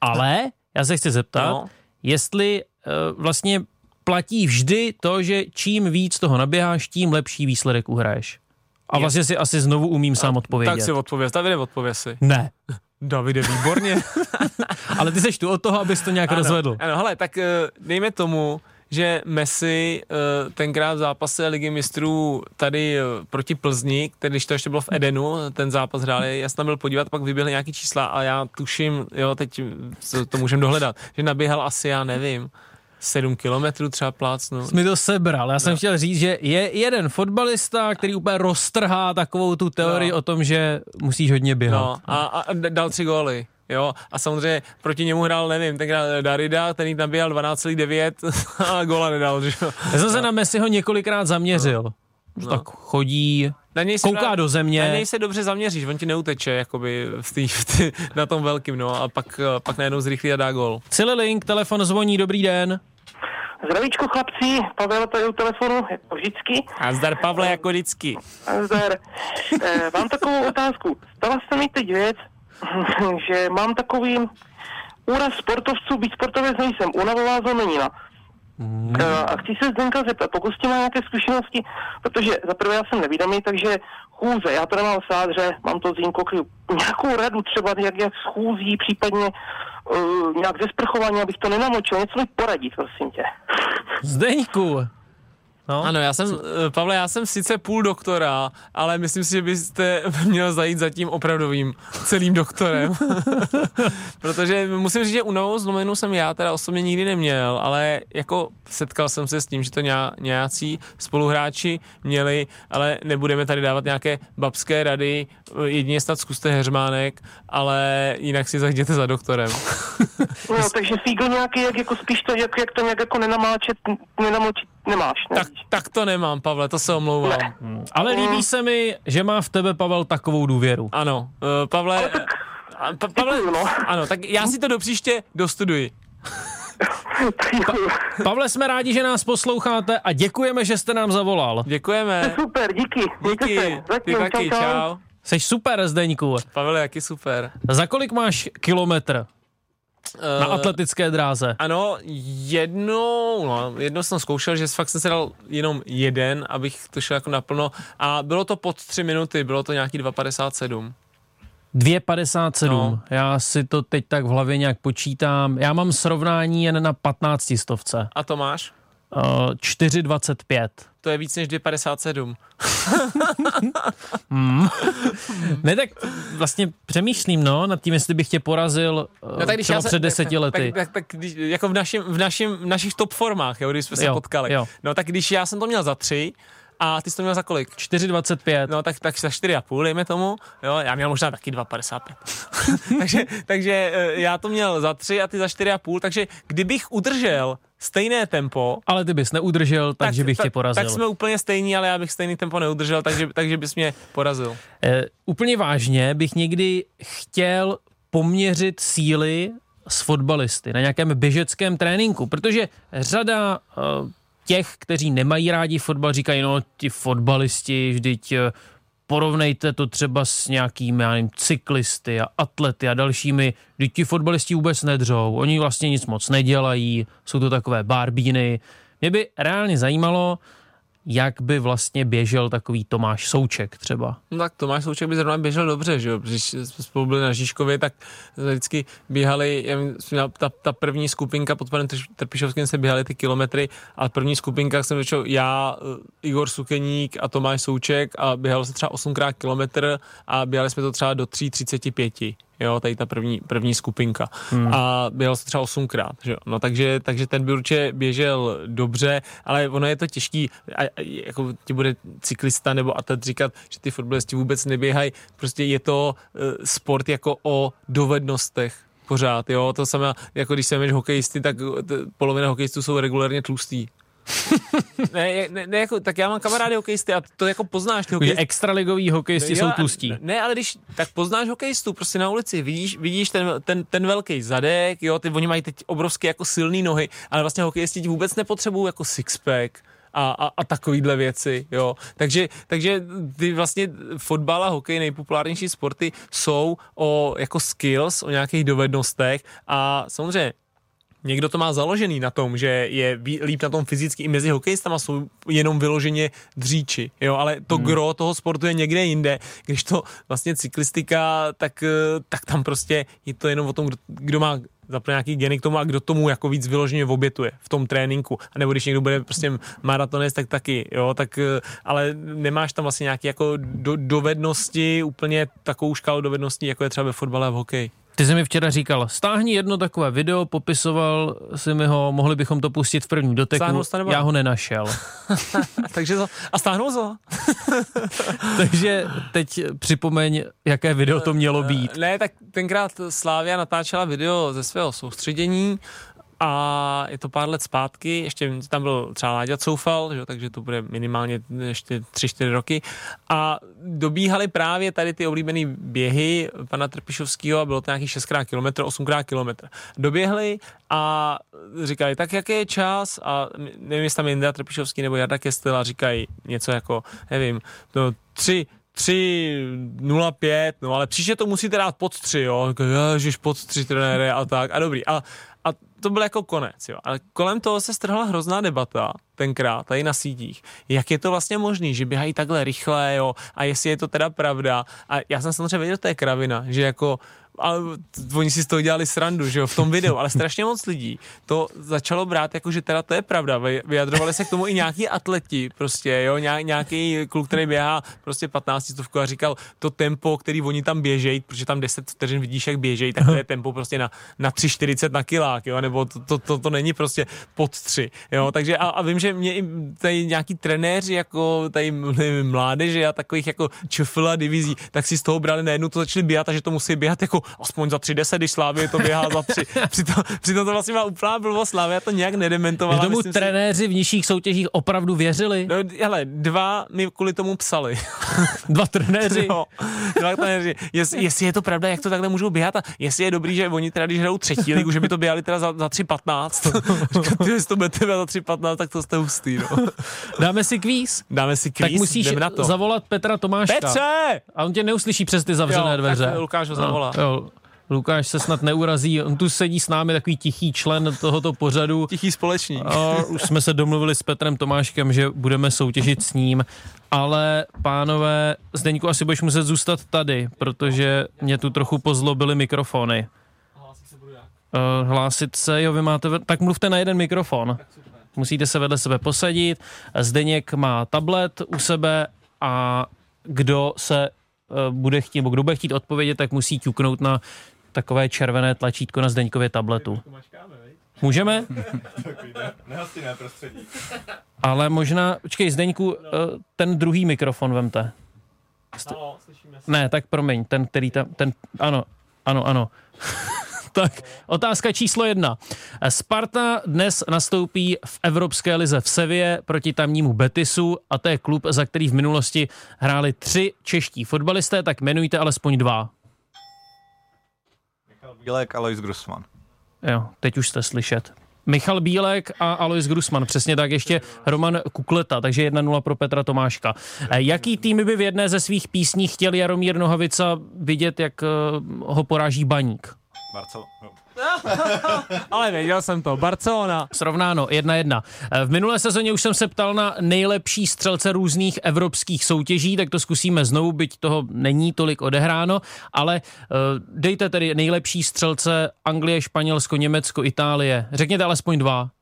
S1: ale já se chci zeptat,
S2: No.
S1: jestli eh, vlastně platí vždy to, že čím víc toho naběháš, tím lepší výsledek uhraješ. A vlastně si asi znovu umím sám odpovědět.
S2: Tak si odpověz, Davide, odpověz si.
S1: Ne.
S2: Davide, výborně.
S1: Ale ty seš tu od toho, abys to nějak rozvedl.
S2: Ano, hele, tak eh, dejme tomu, že Messi eh, tenkrát v zápase Ligy mistrů tady eh, proti Plzni, který když to ještě bylo v Edenu, ten zápas hráli, já jsem tam byl podívat, pak vyběhly nějaký čísla a já tuším, jo, teď to, můžeme dohledat, že naběhal asi, já nevím, 7 kilometrů třeba plácnu.
S1: Jsi mi to sebral. Já jsem no. chtěl říct, že je jeden fotbalista, který úplně roztrhá takovou tu teorii
S2: No.
S1: o tom, že musíš hodně běhat.
S2: No, a, a dal tři góly. Jo, a samozřejmě proti němu hrál, nevím, tenkrát Darida, ten jich nabíjal 12,9 a góla nedal, že jo.
S1: Já jsem se na Messiho několikrát zaměřil. No. Tak chodí,
S2: Na něj se
S1: kouká
S2: právě-
S1: do země.
S2: Na něj se dobře zaměříš, on ti neuteče, jakoby v tý, v tý, na tom velkým, no, a pak, pak najednou zrychlí a dá gol.
S1: Cili Link, telefon zvoní, dobrý den.
S6: Zdravíčko chlapci, Pavel tady u telefonu, jako vždycky.
S2: A zdar Pavle jako vždycky.
S6: A Zdar. Eh, mám takovou otázku. Stala se mi teď věc, že mám takový úraz sportovců, být sportovec nejsem, únavová zlomenina. Eh, A chci se Zdenka zeptat, pokud s tím má nějaké zkušenosti, protože za prvé já jsem nevídomý, takže chůze, já to nemám sádře, mám to z jinkokry, nějakou radu třeba, jak, jak schůzí, případně uh, nějak ze sprchování, abych to nenamočil, něco mi poradit, prosím tě.
S1: Zdeňku. No.
S2: Ano, já jsem, eh, Pavle, já jsem sice půl doktora, ale myslím si, že byste měl zajít za tím opravdovým celým doktorem. Protože musím říct, že únavou zlomenou jsem já teda osobně nikdy neměl, ale jako setkal jsem se s tím, že to ně, nějací spoluhráči měli, ale nebudeme tady dávat nějaké babské rady, jedině snad zkuste heřmánek, ale jinak si zajděte za doktorem.
S6: No, takže fígl nějaký, jak jako spíš to, jak, jak to nějak jako nenamáčet, nenamočit nemáš, ne?
S2: tak, tak to nemám, Pavle, to se omlouvám.
S6: Ne.
S1: Ale líbí se mi, že má v tebe Pavel takovou důvěru.
S2: Ano, uh, Pavle, a, pa, Pavle,
S6: Děkuju, no.
S2: ano, tak já si to do příště dostuduji.
S6: Děkuju.
S1: Pavle, jsme rádi, že nás posloucháte a děkujeme, že jste nám zavolal.
S2: Děkujeme.
S6: Super, díky.
S2: Díky,
S6: se.
S2: ty
S6: Zatím,
S2: taky, čau.
S1: Jsi super, Zdeňku.
S2: Pavel, jaký super.
S1: Za kolik máš kilometr na
S2: Eh,
S1: atletické dráze?
S2: Ano, jednou, no, jednou jsem zkoušel, že fakt jsem si dal jenom jeden, abych to šel jako naplno a bylo to pod tři minuty, bylo to nějaký 2,57.
S1: 2,57.
S2: No.
S1: Já si to teď tak v hlavě nějak počítám. Já mám srovnání jen na 15 stovce.
S2: A to máš?
S1: Uh, 4,25.
S2: To je víc než 2,57.
S1: Ne, tak vlastně přemýšlím, no, nad tím, jestli bych tě porazil uh,
S2: No, tak když
S1: třeba
S2: já se-
S1: před deseti lety.
S2: Tak, tak, tak když, jako v, našim, v, našim, v našich top formách, jo, když jsme se
S1: Jo,
S2: potkali.
S1: jo.
S2: No tak když já jsem to měl za tři a ty jsi to měl za kolik?
S1: 4,25.
S2: No tak, tak za 4,5 dejme tomu, jo, já měl možná taky 2,55. takže, takže eh, já to měl za 3 a ty za 4,5, takže kdybych udržel stejné tempo,
S1: Ale ty bys neudržel, takže bych tě porazil.
S2: Tak jsme úplně stejní, ale já bych stejný tempo neudržel, takže, takže bys mě porazil.
S1: Eh, úplně vážně bych někdy chtěl poměřit síly s fotbalisty na nějakém běžeckém tréninku, protože řada eh, těch, kteří nemají rádi fotbal, říkají, no ti fotbalisti, vždyť eh, porovnejte to třeba s nějakými, já nevím, cyklisty a atlety a dalšími, vždyť ti fotbalisti vůbec nedřou, oni vlastně nic moc nedělají, jsou to takové barbíny. Mě by reálně zajímalo, jak by vlastně běžel takový Tomáš Souček třeba.
S2: No tak Tomáš Souček by zrovna běžel dobře, že jo, když jsme spolu byli na Žižkově, tak vždycky běhali, já ta, ta první skupinka pod panem Trpišovským se běhali ty kilometry a první skupinka jsem začal já, eh, Igor Sukeník a Tomáš Souček a běhalo se třeba 8krát kilometr a běhali jsme to třeba do 3.35. Jo, tady ta první, první skupinka. Hmm. A běhal se třeba osmkrát, že jo. No takže, takže ten by určitě běžel dobře, ale ono je to těžký, a, a, jako ti bude cyklista nebo atlet říkat, že ty fotbalisti vůbec neběhají. Prostě je to uh, sport jako o dovednostech pořád, jo. To samé, jako když se jdeš hokejisty, tak eh, t- polovina hokejistů jsou regulárně tlustý. Ne, ne, ne, jako, tak já mám kamarády hokejisty a to jako poznáš ty hokejisty.
S1: extraligoví hokejisti
S2: Jo,
S1: jsou tlustí.
S2: Ne, ale když, tak poznáš hokejistu prostě na ulici, vidíš, vidíš ten, ten, ten velký zadek, jo, ty, oni mají teď obrovské jako silné nohy, ale vlastně hokejisti ti vůbec nepotřebují jako sixpack a, a, a takovýhle věci, jo. Takže, takže ty vlastně fotbal a hokej, nejpopulárnější sporty, jsou o jako skills, o nějakých dovednostech a samozřejmě někdo to má založený na tom, že je líp na tom fyzicky i mezi hokejistama jsou jenom vyloženě dříči, jo, ale to hmm. gro toho sportu je někde jinde, když to vlastně cyklistika, tak, eh, tak tam prostě je to jenom o tom, kdo, kdo má zapne nějaký geny k tomu a kdo tomu jako víc vyloženě obětuje v tom tréninku. A nebo když někdo bude prostě maratonist, tak taky, jo, tak, eh, ale nemáš tam vlastně nějaké jako do, dovednosti, úplně takovou škálu dovedností, jako je třeba ve fotbale a v hokeji.
S1: Ty jsi mi včera říkal, stáhni jedno takové video, popisoval si mi ho, mohli bychom to pustit v první doteku, já ho nenašel.
S2: Takže to, a stáhnul to?
S1: Takže teď připomeň, jaké video to mělo být.
S2: Ne, tak tenkrát Slávia natáčela video ze svého soustředění a je to pár let zpátky, ještě tam byl třeba Láďa Coufal, že, takže to bude minimálně ještě 3-4 roky a dobíhali právě tady ty oblíbené běhy pana Trpišovského a bylo to nějakých 6x kilometr, 8x kilometr. Doběhli a říkali, tak jaký je čas a nevím, jestli tam je Indra Trpišovský nebo Jarda Kestel a říkají něco jako, nevím, no, tři, 3.05, no ale příště to musíte dát pod 3, jo, Jako, ježiš, pod 3 trenére a tak, a dobrý. A, a to byl jako konec, jo. Ale kolem toho se strhla hrozná debata tenkrát, tady na sítích. Jak je to vlastně možný, že běhají takhle rychle, jo, a jestli je to teda pravda. A já jsem samozřejmě věděl, to je kravina, že jako a oni si z toho dělali srandu, že jo, v tom videu, ale strašně moc lidí to začalo brát jako, že teda to je pravda. Vy- Vyjadrovali se k tomu i nějaký atleti, prostě, jo, Ně- nějaký kluk, který běhá prostě 15 stovku a říkal to tempo, který oni tam běžejí, protože tam 10 vteřin vidíš, jak běžejí, tak to je tempo prostě na, na 3,40 na kilák, jo, nebo to, to, to, to není prostě pod 3, jo, takže a, a vím, že mě i tady nějaký trenéři, jako tady nevím, mládeže a takových jako čfl a divizí, tak si z toho brali najednou to začali běhat a že to musí běhat jako aspoň za 3,10, když Slávě to běhá za 3. Přitom, přitom to vlastně má úplná blbost, Slávě to nějak nedementovala.
S1: Že tomu
S2: myslím si-
S1: trenéři v nižších soutěžích opravdu věřili?
S2: No, hele, dva mi kvůli tomu psali.
S1: Dva trenéři?
S2: Jo, dva trenéři. Jest, jestli je to pravda, jak to takhle můžou běhat a jestli je dobrý, že oni teda, když hrajou třetí ligu, že by to běhali teda za, za 3.15. Říkám, ty, to budete běhat za 3.15, tak to jste hustý, no.
S1: Dáme si kvíz?
S2: Dáme si
S1: Tak
S2: kvíz,
S1: musíš
S2: jdeme na to.
S1: zavolat Petra Tomáška.
S2: Petře!
S1: A on tě neuslyší přes ty zavřené
S2: Jo,
S1: dveře.
S2: tak Lukáš ho zavolá.
S1: No, jo. Lukáš se snad neurazí, on tu sedí s námi takový tichý člen tohoto pořadu.
S2: Tichý společník.
S1: A už jsme se domluvili s Petrem Tomáškem, že budeme soutěžit s ním, ale pánové, Zdeňku, asi budeš muset zůstat tady, protože mě tu trochu pozlobily mikrofony. Eh, Hlásit se, jo, vy máte, ve- tak mluvte na jeden mikrofon. Musíte se vedle sebe posadit. Zdeněk má tablet u sebe a kdo se bude chtít, nebo kdo bude chtít odpovědět, tak musí ťuknout na takové červené tlačítko na Zdeňkově tabletu. Můžeme? Ale možná, počkej, Zdeňku, eh, ten druhý mikrofon vemte. Ne, tak promiň, ten, který tam, ten, ano, ano, ano. tak, otázka číslo jedna. Sparta dnes nastoupí v Evropské lize v Sevě proti tamnímu Betisu a to je klub, za který v minulosti hráli tři čeští fotbalisté, tak jmenujte alespoň dva.
S7: Bílek, Alois Grusman.
S1: Jo, teď už jste slyšet. Michal Bílek a Alois Grusman, přesně tak ještě Roman Kukleta, takže 1-0 pro Petra Tomáška. Eh, Jaký tým by v jedné ze svých písní chtěl Jaromír Nohavica vidět, jak eh, ho poráží baník?
S7: Barcel. jo.
S2: Ale věděl jsem to. Barcelona.
S1: Srovnáno, 1-1. Eh, V minulé sezóně už jsem se ptal na nejlepší střelce různých evropských soutěží, tak to zkusíme znovu, byť toho není tolik odehráno, ale eh, dejte tedy nejlepší střelce Anglie, Španělsko, Německo, Itálie. Řekněte alespoň dva.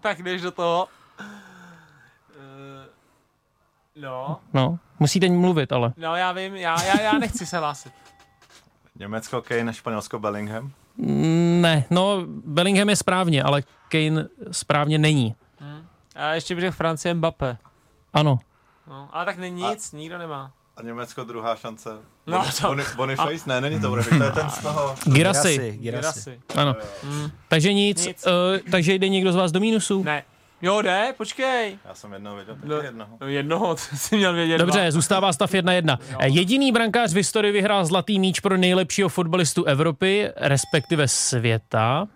S2: Tak jdeš do toho. Eh, No,
S1: No, musíte mluvit, ale.
S2: no já vím, já, já, já nechci se hlásit.
S7: Německo, Kane, Španělsko, Bellingham.
S1: Ne, no Bellingham je správně, ale Kane správně není.
S2: A ještě bych řekl Francie Mbappé.
S1: Ano.
S2: No, ale tak není nic, nikdo nemá.
S7: A Německo druhá šance.
S2: No,
S7: Boni-
S2: to-
S7: Boni- Boniface? Ne, není to Boniface, to je ten z toho.
S1: Girasy.
S2: Girasy.
S1: Ano. Takže nic,
S2: Nic.
S1: Uh, takže jde někdo z vás do mínusu?
S2: Ne. Jo, jde, počkej.
S7: Já jsem jednou viděl taky
S2: No,
S7: jednoho.
S2: no jednoho, to jsi měl vědět.
S1: Dobře, zůstává stav 1-1. Jediný brankář v historii vyhrál zlatý míč pro nejlepšího fotbalistu Evropy, respektive světa.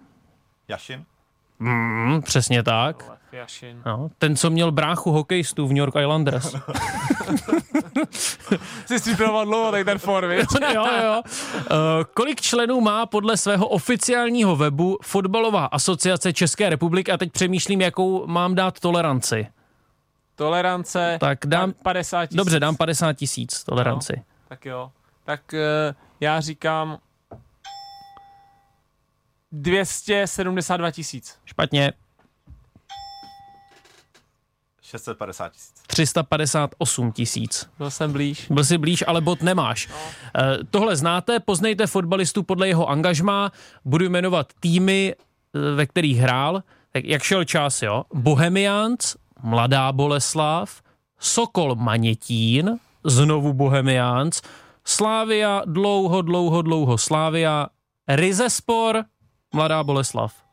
S7: Jašin?
S1: Hmm, přesně tak.
S2: Jašin.
S1: No, ten, co měl bráchu hokejistů v New York Islanders.
S2: Jsi si připravoval dlouho, tak ten for, víš?
S1: jo, jo. Uh, kolik členů má podle svého oficiálního webu Fotbalová asociace České republiky a teď přemýšlím, jakou mám dát toleranci.
S2: Tolerance.
S1: Tak dám-
S2: 50 tisíc.
S1: Dobře, dám 50 tisíc toleranci.
S2: Tak jo. Tak eh, já říkám 272 tisíc.
S1: Špatně.
S7: 650 tisíc.
S1: 358 tisíc.
S2: Byl jsem blíž.
S1: Byl si blíž, ale bod nemáš. Eh, tohle znáte, poznejte fotbalistu podle jeho angažmá, budu jmenovat týmy, eh, ve kterých hrál, tak jak šel čas, jo? Bohemians, Mladá Boleslav, Sokol Manětín, znovu Bohemians, Slávia, dlouho, dlouho, dlouho Slávia, Rizespor, Mladá Boleslav.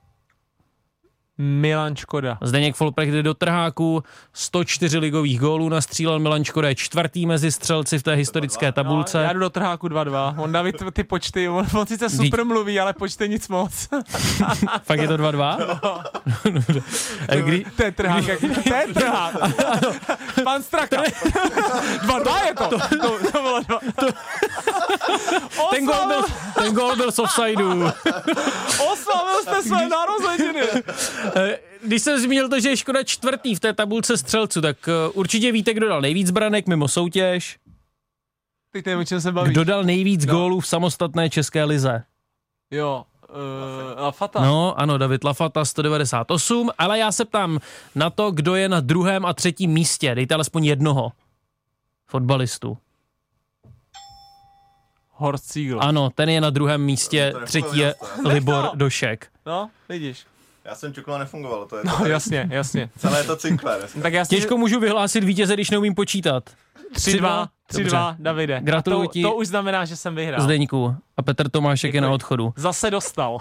S2: Milan Škoda.
S1: Zdeněk Folprecht jde do trháku, 104 ligových gólů nastřílel Milan Škoda je čtvrtý mezi střelci v té historické tabulce.
S2: No, já jdu do trháku 2-2. On David ty počty, on, on sice super mluví, ale počty nic moc.
S1: Fakt je to 2-2? Dobře. Eh, Kdy,
S2: to je trhák, jak, to je trhák. Pan Straka. 2-2 je to. To, to, to bylo
S1: ten, gol byl, ten gol byl z offsideu.
S2: Oslavil jste své narozeniny.
S1: Eh, Když jsem zmínil to, že je Škoda čtvrtý v té tabulce střelců, tak eh, určitě víte, kdo dal nejvíc branek mimo soutěž.
S2: Teď nevím, o čem se bavíš.
S1: Kdo dal nejvíc
S2: No.
S1: gólů v samostatné české lize?
S2: Jo, uh, a Fata.
S1: No, ano, David Lafata 198, ale já se ptám na to, kdo je na druhém a třetím místě. Dejte alespoň jednoho fotbalistu.
S2: Horst Siegel.
S1: Ano, ten je na druhém místě,
S7: To
S1: třetí je Libor Došek.
S2: No, vidíš.
S7: Já jsem čukl a nefungovalo, to je
S2: No,
S7: to.
S2: jasně, jasně.
S7: Celé je to cinkle.
S2: Tak já si...
S1: Těžko můžu vyhlásit vítěze, když neumím počítat.
S2: 3-2,
S1: Dobře.
S2: 3-2, Davide.
S1: Gratuluju
S2: A to,
S1: ti.
S2: to už znamená, že jsem vyhrál.
S1: Zdeňku. A Petr Tomášek je na
S2: Děkuji.
S1: odchodu.
S2: Zase dostal.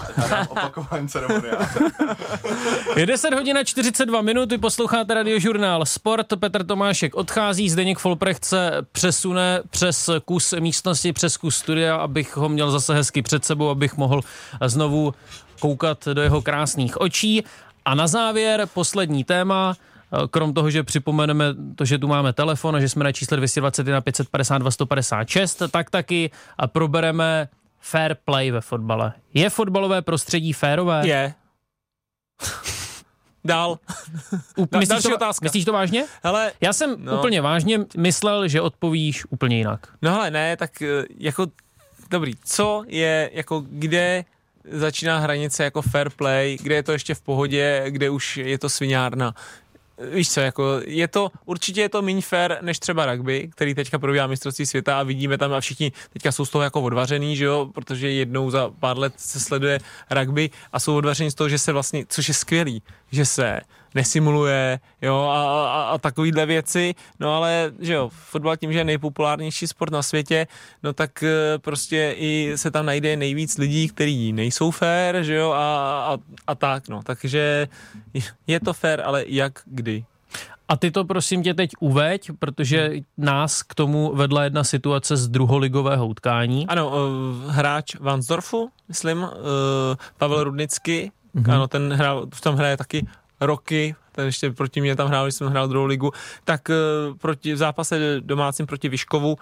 S7: Opakování ceremonia.
S1: Je 10 hodin a 42 minut, vy posloucháte radiožurnál Sport, Petr Tomášek odchází, Zdeněk Folprecht se přesune přes kus místnosti, přes kus studia, abych ho měl zase hezky před sebou, abych mohl znovu koukat do jeho krásných očí. A na závěr poslední téma, krom toho, že připomeneme to, že tu máme telefon a že jsme na čísle 221 552 156, tak taky a probereme fair play ve fotbale. Je fotbalové prostředí férové?
S2: Je. Dál.
S1: Myslíš,
S2: další
S1: to,
S2: otázka.
S1: myslíš to vážně?
S2: Hele,
S1: Já jsem no.
S2: No.
S1: úplně vážně myslel, že odpovíš úplně jinak.
S2: no hele, ne, tak eh, jako, dobrý, co je, jako kde začíná hranice jako fair play, kde je to ještě v pohodě, kde už je to sviňárna. Víš co, jako je to, určitě je to méně fair než třeba rugby, který teďka probíhá mistrovství světa a vidíme tam a všichni teďka jsou z toho jako odvařený, že jo, protože jednou za pár let se sleduje rugby a jsou odvaření z toho, že se vlastně, což je skvělý, že se nesimuluje, jo, a, a, a takovýhle věci, no ale, že jo, fotbal tím, že je nejpopulárnější sport na světě, no tak eh, prostě i se tam najde nejvíc lidí, kteří nejsou fair, že jo, a, a, a tak, no, takže je to fair, ale jak, kdy?
S1: A ty to prosím tě teď uveď, protože nás k tomu vedla jedna situace z druholigového utkání.
S2: Ano, uh, hráč Vansdorfu, myslím, uh, Pavel Rudnicky, mm-hmm. ano, ten hrál, v tom hraje taky roky, ten ještě proti mě tam hrál, když jsem hrál druhou ligu, tak uh, proti, v zápase domácím proti Vyškovu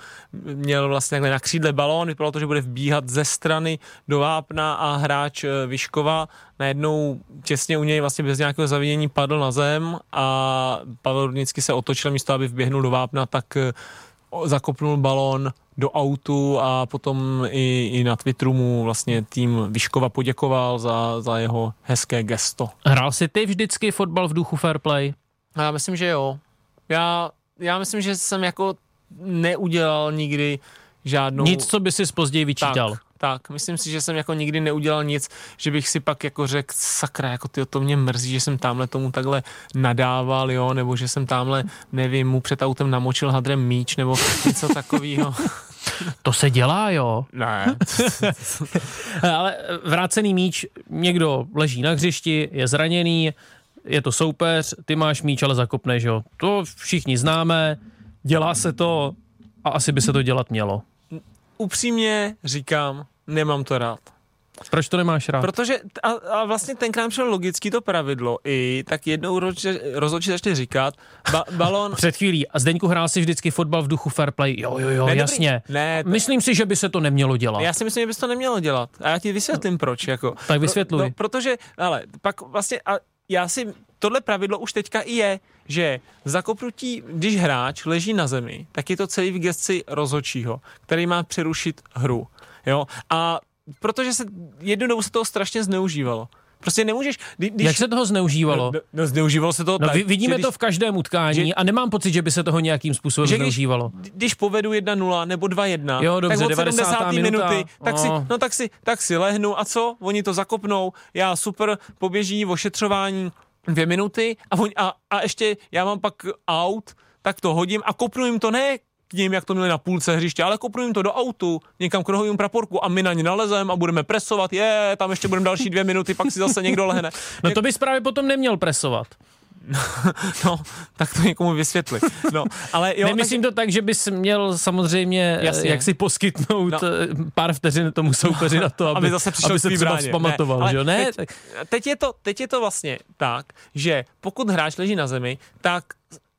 S2: měl vlastně na křídle balón, vypadalo to, že bude vbíhat ze strany do vápna a hráč uh, Vyškova najednou těsně u něj vlastně bez nějakého zavinění padl na zem a Pavel Rudnicky se otočil místo, aby vběhnul do vápna, tak uh, zakopnul balón do autu a potom i, i na Twitteru mu vlastně tým Vyškova poděkoval za, za jeho hezké gesto.
S1: Hrál jsi ty vždycky fotbal v duchu fair play?
S2: A já myslím, že jo. Já, já myslím, že jsem jako neudělal nikdy žádnou...
S1: Nic, co by si později vyčítal.
S2: tak, tak, myslím si, že jsem jako nikdy neudělal nic, že bych si pak jako řekl, sakra, jako ty to mě mrzí, že jsem tamhle tomu takhle nadával, jo, nebo že jsem tamhle, nevím, mu před autem namočil hadrem míč, nebo něco takového.
S1: To se dělá, jo.
S2: ne.
S1: Ale vrácený míč, někdo leží na hřišti, je zraněný, je to soupeř, ty máš míč, ale zakopneš, jo. To všichni známe, dělá se to a asi by se to dělat mělo.
S2: Upřímně říkám, nemám to rád.
S1: Proč to nemáš rád?
S2: Protože a, a vlastně tenkrát přišlo logicky to pravidlo i tak jednou rozhodčí začali říkat, ba, balon...
S1: Před chvílí. A Zdeňku hrál si vždycky fotbal v duchu fair play. Jo, jo, jo,
S2: Ne, dobrý.
S1: jasně.
S2: Ne, to-
S1: Myslím si, že by se to nemělo dělat.
S2: Já si myslím, že bys to nemělo dělat. A já ti vysvětlím proč. Jako.
S1: Tak vysvětluj.
S2: No, protože, ale pak vlastně, a já si, tohle pravidlo už teďka i je, že zakopnutí, když hráč leží na zemi, tak je to celý v gesci rozhodčího, který má přerušit hru. Jo? A protože se jednu dobu se toho strašně zneužívalo. Prostě nemůžeš... Kdy, když,
S1: Jak se toho zneužívalo?
S2: No, no, zneužívalo se to
S1: No,
S2: tak,
S1: vi- vidíme
S2: že když,
S1: to v každém utkání
S2: že-
S1: a nemám pocit, že by se toho nějakým způsobem
S2: že když,
S1: zneužívalo.
S2: když povedu 1-0 nebo 2-1,
S1: Jo, dobře,
S2: tak od
S1: 90.
S2: 70.
S1: minuta.
S2: minuty, tak si,
S1: No.
S2: no tak si, tak si lehnu a co? Oni to zakopnou, já super, poběží ošetřování dvě minuty a, on, a, a ještě já mám pak aut, tak to hodím a kopnu jim to ne k ním, jak to měli na půlce hřiště, ale kopnu jim to do autu, někam k rohovým praporku a my na ně nalezem a budeme presovat, je, tam ještě budeme další dvě minuty, pak si zase někdo lehne.
S1: No to bys právě potom neměl presovat.
S2: No, tak to někomu vysvětli. No, ale jo,
S1: Nemyslím to tak, že bys měl samozřejmě
S2: Jasně.
S1: Jasně. jak si poskytnout
S2: No.
S1: no. pár vteřin tomu soupeři na to, aby,
S2: aby zase přišel
S1: aby se třeba
S2: bráně.
S1: vzpamatoval,
S2: ale
S1: že? Ne,
S2: teď,
S1: tak,
S2: teď, je to, teď je to vlastně tak, že pokud hráč leží na zemi, tak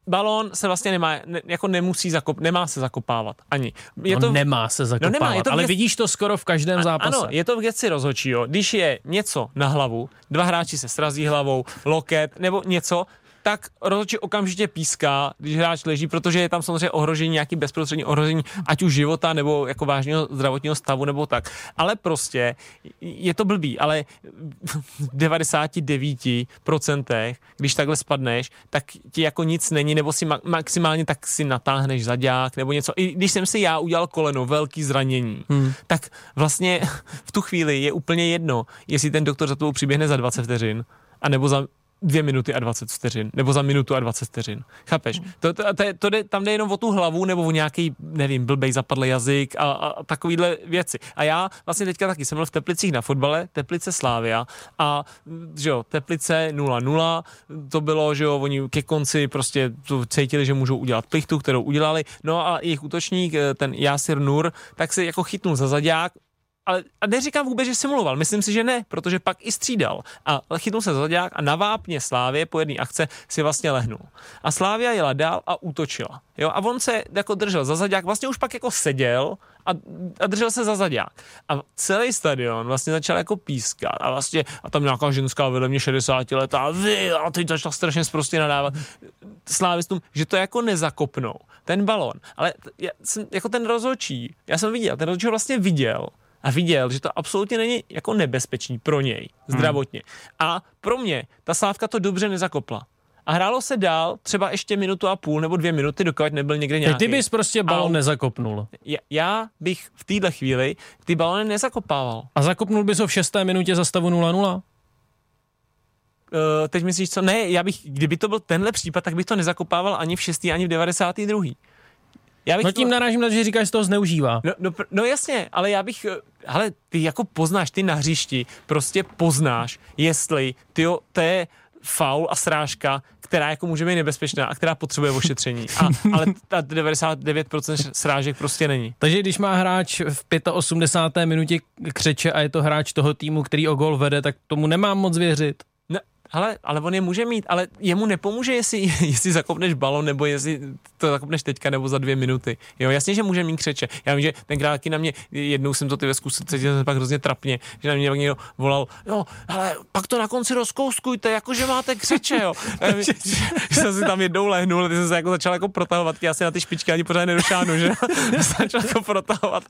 S2: balón se vlastně nemá, ne, jako nemusí zakop, nemá se zakopávat ani. Je
S1: to
S2: to,
S1: no, nemá se zakopávat,
S2: nemá, je to
S1: ale
S2: věc-
S1: vidíš to skoro v každém zápase.
S2: Ano, je to v geci rozhodčího. Když je něco na hlavu, dva hráči se srazí hlavou, loket nebo něco, tak rozhodčí okamžitě píská, když hráč leží, protože je tam samozřejmě ohrožení, nějaký bezprostřední ohrožení, ať už života nebo jako vážného zdravotního stavu nebo tak. Ale prostě je to blbý, ale v 99%, když takhle spadneš, tak ti jako nic není, nebo si ma- maximálně tak si natáhneš zadák nebo něco. I když jsem si já udělal koleno, velký zranění, hmm. tak vlastně v tu chvíli je úplně jedno, jestli ten doktor za tebou přiběhne za 20 vteřin, anebo za dvě minuty a 20 vteřin, nebo za minutu a 20 vteřin. Chápeš? To, to, to, to jde, tam jde jenom o tu hlavu, nebo o nějaký, nevím, blbej zapadlý jazyk a, a, a takovýhle věci. A já vlastně teďka taky jsem byl v Teplicích na fotbale, Teplice Slávia a že jo, Teplice 0-0, to bylo, že jo, oni ke konci prostě to cítili, že můžou udělat plichtu, kterou udělali, no a jejich útočník, eh, ten Jasir Nur, tak se jako chytnul za zadák, ale a neříkám vůbec, že simuloval, myslím si, že ne, protože pak i střídal a chytnul se za zadák a na vápně Slávě po jedné akce si vlastně lehnul. A Slávia jela dál a útočila. Jo, a on se jako držel za zadák, vlastně už pak jako seděl a, a držel se za zadák. A celý stadion vlastně začal jako pískat a vlastně a tam nějaká ženská vedle mě 60 letá a vy a teď začala strašně zprostě nadávat slávistům, že to jako nezakopnou, ten balon. Ale já jsem, jako ten rozhodčí, já jsem viděl, ten rozhodčí ho vlastně viděl a viděl, že to absolutně není jako nebezpečný pro něj zdravotně. A pro mě ta Slávka to dobře nezakopla. A hrálo se dál třeba ještě minutu a půl nebo dvě minuty, dokud nebyl někde nějaký.
S1: ty bys prostě balon nezakopnul.
S2: Já, já bych v téhle chvíli ty balony nezakopával.
S1: A zakopnul bys ho v šesté minutě za stavu 0-0?
S2: Uh, teď myslíš co? Ne, já bych, kdyby to byl tenhle případ, tak bych to nezakopával ani v 6. ani v 92. Já bych
S1: No tím
S2: to...
S1: narážím na to, že říkáš, že toho zneužívá.
S2: No, no, no jasně, ale já bych, eh, ale ty jako poznáš, ty na hřišti prostě poznáš, jestli ty to je faul a srážka, která jako může být nebezpečná a která potřebuje ošetření. A, ale ta 99% srážek prostě není.
S1: Takže když má hráč v 85. minutě křeče a je to hráč toho týmu, který o gol vede, tak tomu nemám moc věřit.
S2: Ale, ale on je může mít, ale jemu nepomůže, jestli, jestli zakopneš balon, nebo jestli to zakopneš teďka, nebo za dvě minuty. Jo, jasně, že může mít křeče. Já vím, že tenkrát taky na mě, jednou jsem to ty ve zkusil, cítil jsem pak hrozně trapně, že na mě pak někdo volal, jo, ale pak to na konci rozkouskujte, jako že máte křeče, jo. Jsem si tam jednou lehnul, ty jsem se jako začal jako protahovat, já si na ty špičky ani pořád nedošánu, že začal jako protahovat.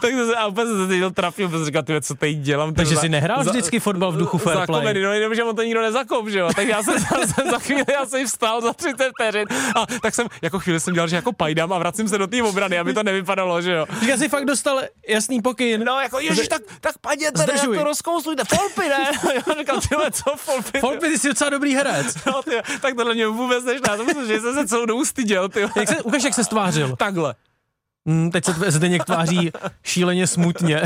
S2: tak jsem se, a úplně jsem se cítil trapně, protože říkal, ty, co teď dělám.
S1: Takže
S2: Za-
S1: jsi nehrál vždycky fotbal v duchu fair play?
S2: komedy, no jenom, že on to nikdo nezakop, že jo, tak já jsem za, za chvíli, já jsem vstal za 30 vteřin a tak jsem, jako chvíli jsem dělal, že jako pajdám a vracím se do té obrany, aby to nevypadalo, že jo.
S1: Já si fakt dostal jasný pokyn.
S2: No, jako ježiš, tak, tak padněte, ne,
S1: Zdržuj.
S2: jak to rozkouslujte, folpy, ne? Já říkal, tyhle, co folpy?
S1: Folpy, ty jsi docela dobrý herec.
S2: No, ty, tak tohle mě vůbec nešná, to myslím, že jsem se celou dobu styděl, ty.
S1: Jak se, ukaž, jak se stvářil.
S2: Takhle.
S1: Hmm, teď se Zdeněk tváří šíleně smutně.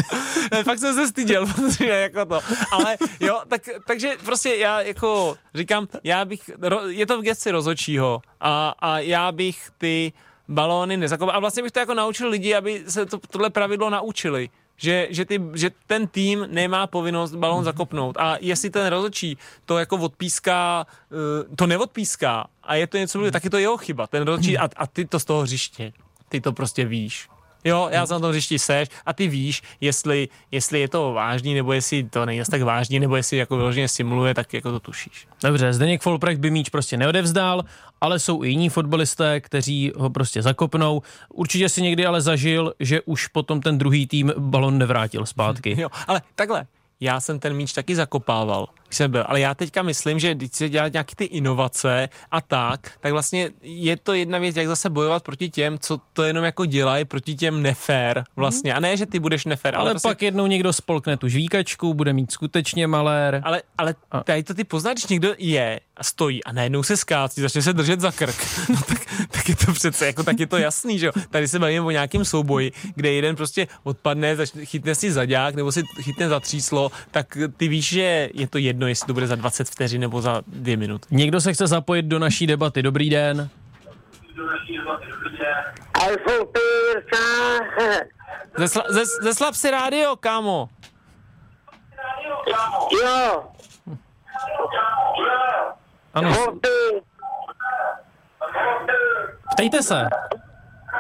S2: Ne, fakt jsem se styděl, protože jako to. Ale jo, tak, takže prostě já jako říkám, já bych, je to v gesci rozočího a, a já bych ty balóny nezakopal. A vlastně bych to jako naučil lidi, aby se to, tohle pravidlo naučili. že, že, ty, že ten tým nemá povinnost balón zakopnout a jestli ten rozhodčí to jako odpíská, eh, to neodpíská a je to něco, tak je to jeho chyba, ten rozhodčí a, a ty to z toho hřiště, ty to prostě víš. Jo, já jsem na tom hřišti seš a ty víš, jestli, jestli je to vážný, nebo jestli to není tak vážný, nebo jestli jako vyloženě simuluje, tak jako to tušíš.
S1: Dobře, Zdeněk Folprecht by míč prostě neodevzdal, ale jsou i jiní fotbalisté, kteří ho prostě zakopnou. Určitě si někdy ale zažil, že už potom ten druhý tým balon nevrátil zpátky.
S2: Jo, ale takhle, já jsem ten míč taky zakopával, jsem byl, ale já teďka myslím, že když se dělat nějaké ty inovace a tak, tak vlastně je to jedna věc, jak zase bojovat proti těm, co to jenom jako dělají, proti těm nefér vlastně. A ne, že ty budeš nefér, ale,
S1: Ale
S2: prostě,
S1: pak jednou někdo spolkne tu žvíkačku, bude mít skutečně malér.
S2: ale, ale tady to ty poznáš, když někdo je a stojí a najednou se skácí, začne se držet za krk, no tak, tak je to přece, jako tak je to jasný, že jo. Tady se bavíme o nějakém souboji, kde jeden prostě odpadne, začne, chytne si zadák nebo si chytne za tříslo, tak ty víš, že je to jedno, jestli to bude za 20 vteřin nebo za dvě minuty.
S1: Někdo se chce zapojit do naší debaty. Dobrý den.
S8: iPhone 5,
S2: Zesla, zes, zeslab si rádio, kámo.
S8: jo,
S1: Ano, ptejte se.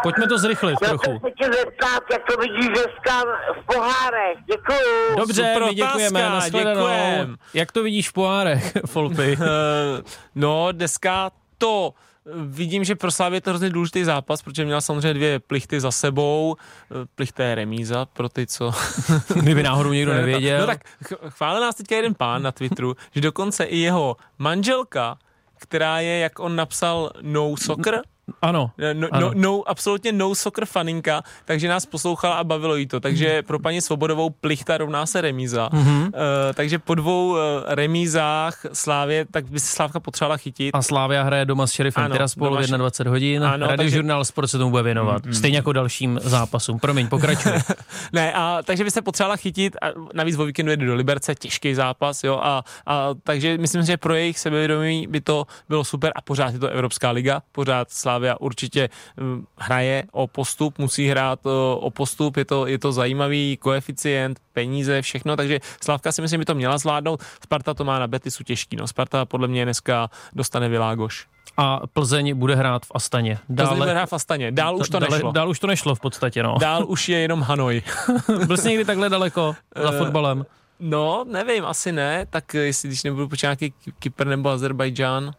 S1: Pojďme to zrychlit
S8: já
S1: trochu.
S8: se tě zeptat, jak to vidíš dneska v pohárech, děkuju.
S1: Dobře,
S2: Super
S1: my děkujeme,
S2: otázka,
S1: nashledanou.
S2: děkujem.
S1: Jak to vidíš v poárech, Folpy?
S2: Eh, no, dneska to vidím, že pro Slávě je to hrozně důležitý zápas, protože měla samozřejmě dvě plichty za sebou. Eh, Plichta je remíza pro ty, co...
S1: Kdyby náhodou někdo
S2: No
S1: nevěděl.
S2: tak ch- chválil nás teďka jeden pán na Twitteru, že dokonce i jeho manželka, která je, jak on napsal, no soccer,
S1: Ano,
S2: No,
S1: ano.
S2: no, no, absolutně no soccer faninka, takže nás poslouchala a bavilo jí to. Takže pro paní Svobodovou plichta rovná se remíza. Mm-hmm. Uh, takže po dvou uh, remízách Slávě, tak by se Slávka potřebovala chytit.
S1: A Slávia hraje doma s Šerifem
S2: Ano,
S1: Tiraspol
S2: doma
S1: v
S2: s-
S1: 21 hodin.
S2: Ano, takže-
S1: Radiožurnál Sport se tomu bude věnovat. Stejně jako dalším zápasům. Promiň, pokračuj.
S2: Ne, a takže by se potřebovala chytit a navíc o víkendu jede do Liberce, těžký zápas, jo, a, a takže myslím, že pro jejich sebevědomí by to bylo super a pořád je to Evropská liga, pořád Slávia určitě hm, hraje o postup, musí hrát o, o postup, je to, je to zajímavý koeficient, peníze, všechno, takže Slávka si myslím, by to měla zvládnout. Sparta to má na Betisu těžký, no Sparta podle mě dneska dostane Világoš.
S1: A Plzeň bude hrát v Astaně.
S2: Dále, bude hrát v Astaně, dál už to
S1: dále,
S2: nešlo.
S1: Dál už to nešlo v podstatě, no.
S2: Dál už je jenom Hanoj.
S1: Byl jsi někdy takhle daleko za
S2: Eh,
S1: fotbalem?
S2: No, nevím, asi ne, tak jestli když nebudu počítat nějaký Ky- Kypr nebo Azerbajdžán,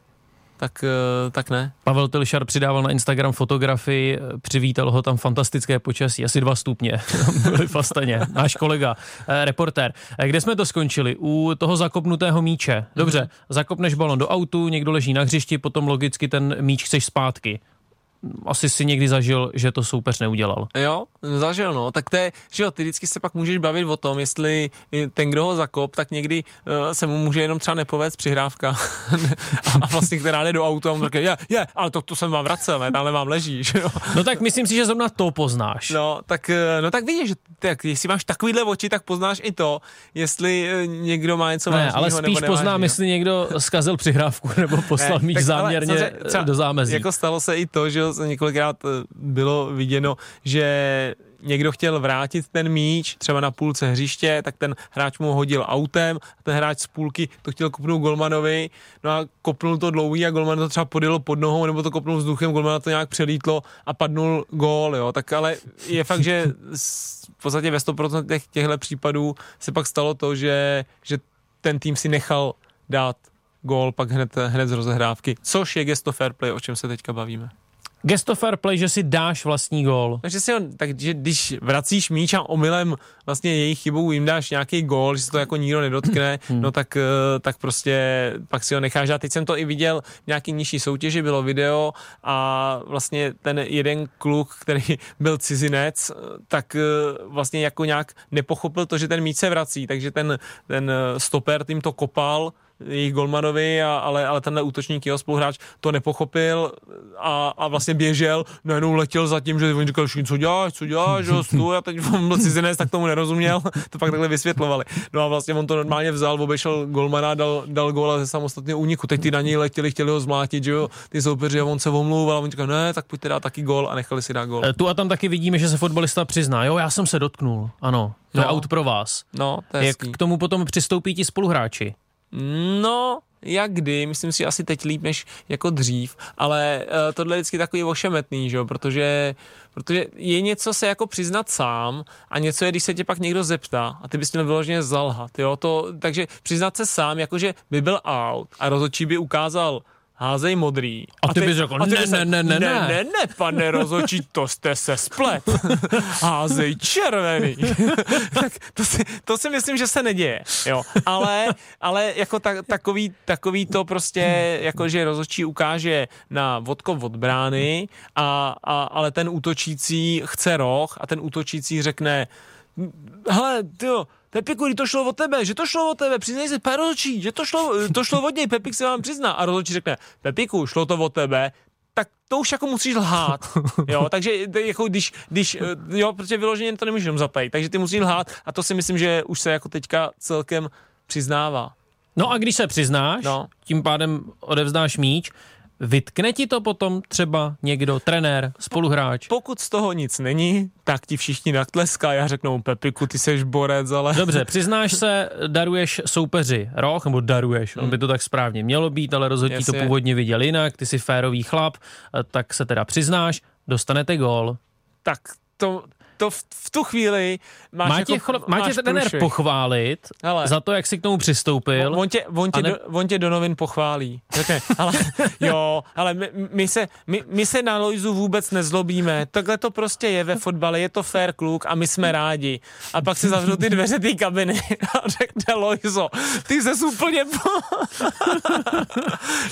S2: tak, eh, tak ne.
S1: Pavel Tilšar přidával na Instagram fotografii, přivítal ho tam fantastické počasí, asi dva stupně. Byli v Astaně. Náš kolega, eh, reportér. Eh, Kde jsme to skončili? U toho zakopnutého míče. Dobře,
S2: Mhm.
S1: zakopneš balon do autu, někdo leží na hřišti, potom logicky ten míč chceš zpátky. Asi si někdy zažil, že to soupeř neudělal.
S2: Jo, zažil, no. Tak to je, že jo, ty vždycky se pak můžeš bavit o tom, jestli ten, kdo ho zakop, tak někdy uh, se mu může jenom třeba nepovést přihrávka a vlastně, která jde do auta a on říká, je, je, ale to, to jsem vám vracel, ne, tamhle vám leží, že jo.
S1: No tak myslím si, že zrovna to poznáš.
S2: No, tak, eh, no tak vidíš, že tak, jestli máš takovýhle oči, tak poznáš i to, jestli eh, někdo má něco
S1: Ne, ale
S2: nebo
S1: spíš poznám,
S2: nevážného.
S1: jestli někdo zkazil přihrávku nebo poslal
S2: Ne,
S1: míč záměrně
S2: třeba-
S1: do zámezí.
S2: Jako stalo se i to, že se několikrát eh, bylo viděno, že někdo chtěl vrátit ten míč třeba na půlce hřiště, tak ten hráč mu ho hodil autem a ten hráč z půlky to chtěl kopnout golmanovi, no a kopnul to dlouhý a golman to třeba podjelo pod nohou nebo to kopnul vzduchem, golmana to nějak přelítlo a padnul gól, jo, tak ale je fakt, že v podstatě ve 100% těch, těchto případů se pak stalo to, že, že ten tým si nechal dát gól pak hned, hned z rozehrávky, což je gesto fair play, o čem se teďka bavíme.
S1: Gesto fair play, že si dáš vlastní gól.
S2: Takže si on, takže když vracíš míč a omylem vlastně jejich chybou jim dáš nějaký gól, že se to jako nikdo nedotkne, no tak, eh, tak prostě pak si ho necháš dát. Teď jsem to i viděl v nějaký nižší soutěži, bylo video a vlastně ten jeden kluk, který byl cizinec, eh, tak eh, vlastně jako nějak nepochopil to, že ten míč se vrací, takže ten, ten stoper tím to kopal jejich golmanovi, a, ale, ale tenhle útočník, jeho spoluhráč to nepochopil a, a vlastně běžel, najednou letěl za tím, že oni říkali, "Šín, co děláš, co děláš, jo, stůj, a teď on byl cizinec, tak tomu nerozuměl, to pak takhle vysvětlovali. No a vlastně on to normálně vzal, obešel golmana, dal, dal góla ze samostatného úniku, teď ty na něj letěli, chtěli ho zmlátit, že jo, ty soupeři a on se omlouval a on říkal, ne, tak pojďte dát taky gól a nechali si dát gól.
S1: Eh, Tu a tam taky vidíme, že se fotbalista přizná. Jo, já jsem se dotknul. Ano, to je
S2: No.
S1: aut pro vás.
S2: No, to je
S1: Jak
S2: hezký.
S1: k tomu potom přistoupí ti spoluhráči?
S2: No, jak kdy, myslím si asi teď líp než jako dřív, ale uh, tohle je vždycky takový ošemetný, že protože, protože je něco se jako přiznat sám a něco je, když se tě pak někdo zeptá a ty bys měl vyloženě zalhat, jo, to, takže přiznat se sám, jakože by byl out a rozhodčí by ukázal házej modrý.
S1: A ty bys řekl,
S2: a ty
S1: ne,
S2: bys
S1: ne,
S2: řekl,
S1: ne, ne,
S2: ne,
S1: ne.
S2: ne, ne, pane rozhodčí, to jste se splet. Házej červený. tak to si, to si myslím, že se neděje, jo. Ale, ale jako ta, takový, takový to prostě, jako že rozhodčí ukáže na vodkov od brány, a, a, ale ten útočící chce roh a ten útočící řekne, hele, tyjo, Pepiku, to šlo o tebe, že to šlo o tebe, přiznej si, pane rozhodčí, že to šlo, to šlo od něj, Pepik se vám přizná. A rozhodčí řekne, Pepiku, šlo to o tebe, tak to už jako musíš lhát, jo, takže jako když, když, eh, jo, protože vyloženě to nemůžeš jenom zatajit, takže ty musíš lhát a to si myslím, že už se jako teďka celkem přiznává.
S1: No a když se přiznáš,
S2: No.
S1: tím pádem odevzdáš míč, vytkne ti to potom třeba někdo, trenér, spoluhráč?
S2: Pokud z toho nic není, tak ti všichni natleská a řeknou, Pepiku, ty seš borec, ale...
S1: Dobře, přiznáš se, daruješ soupeři roh, nebo daruješ, on by to tak správně mělo být, ale rozhodně to původně viděl jinak, ty jsi férový chlap, eh, tak se teda přiznáš, dostanete gól.
S2: Tak to, to v, v tu chvíli máš
S1: Má
S2: jako,
S1: tě, chlo- má
S2: máš
S1: tě trenér
S2: průšvih.
S1: pochválit
S2: Hele.
S1: za to, jak si k tomu přistoupil.
S2: On tě, on, tě
S1: ne-
S2: do, on tě do novin pochválí. Řekne, ale jo, ale my, my, se, my, my se na Lojzu vůbec nezlobíme. Takhle to prostě je ve fotbale, je to fair kluk a my jsme rádi. A pak se zavřou ty dveře té kabiny a řekne Lojzo, ty se úplně... po-"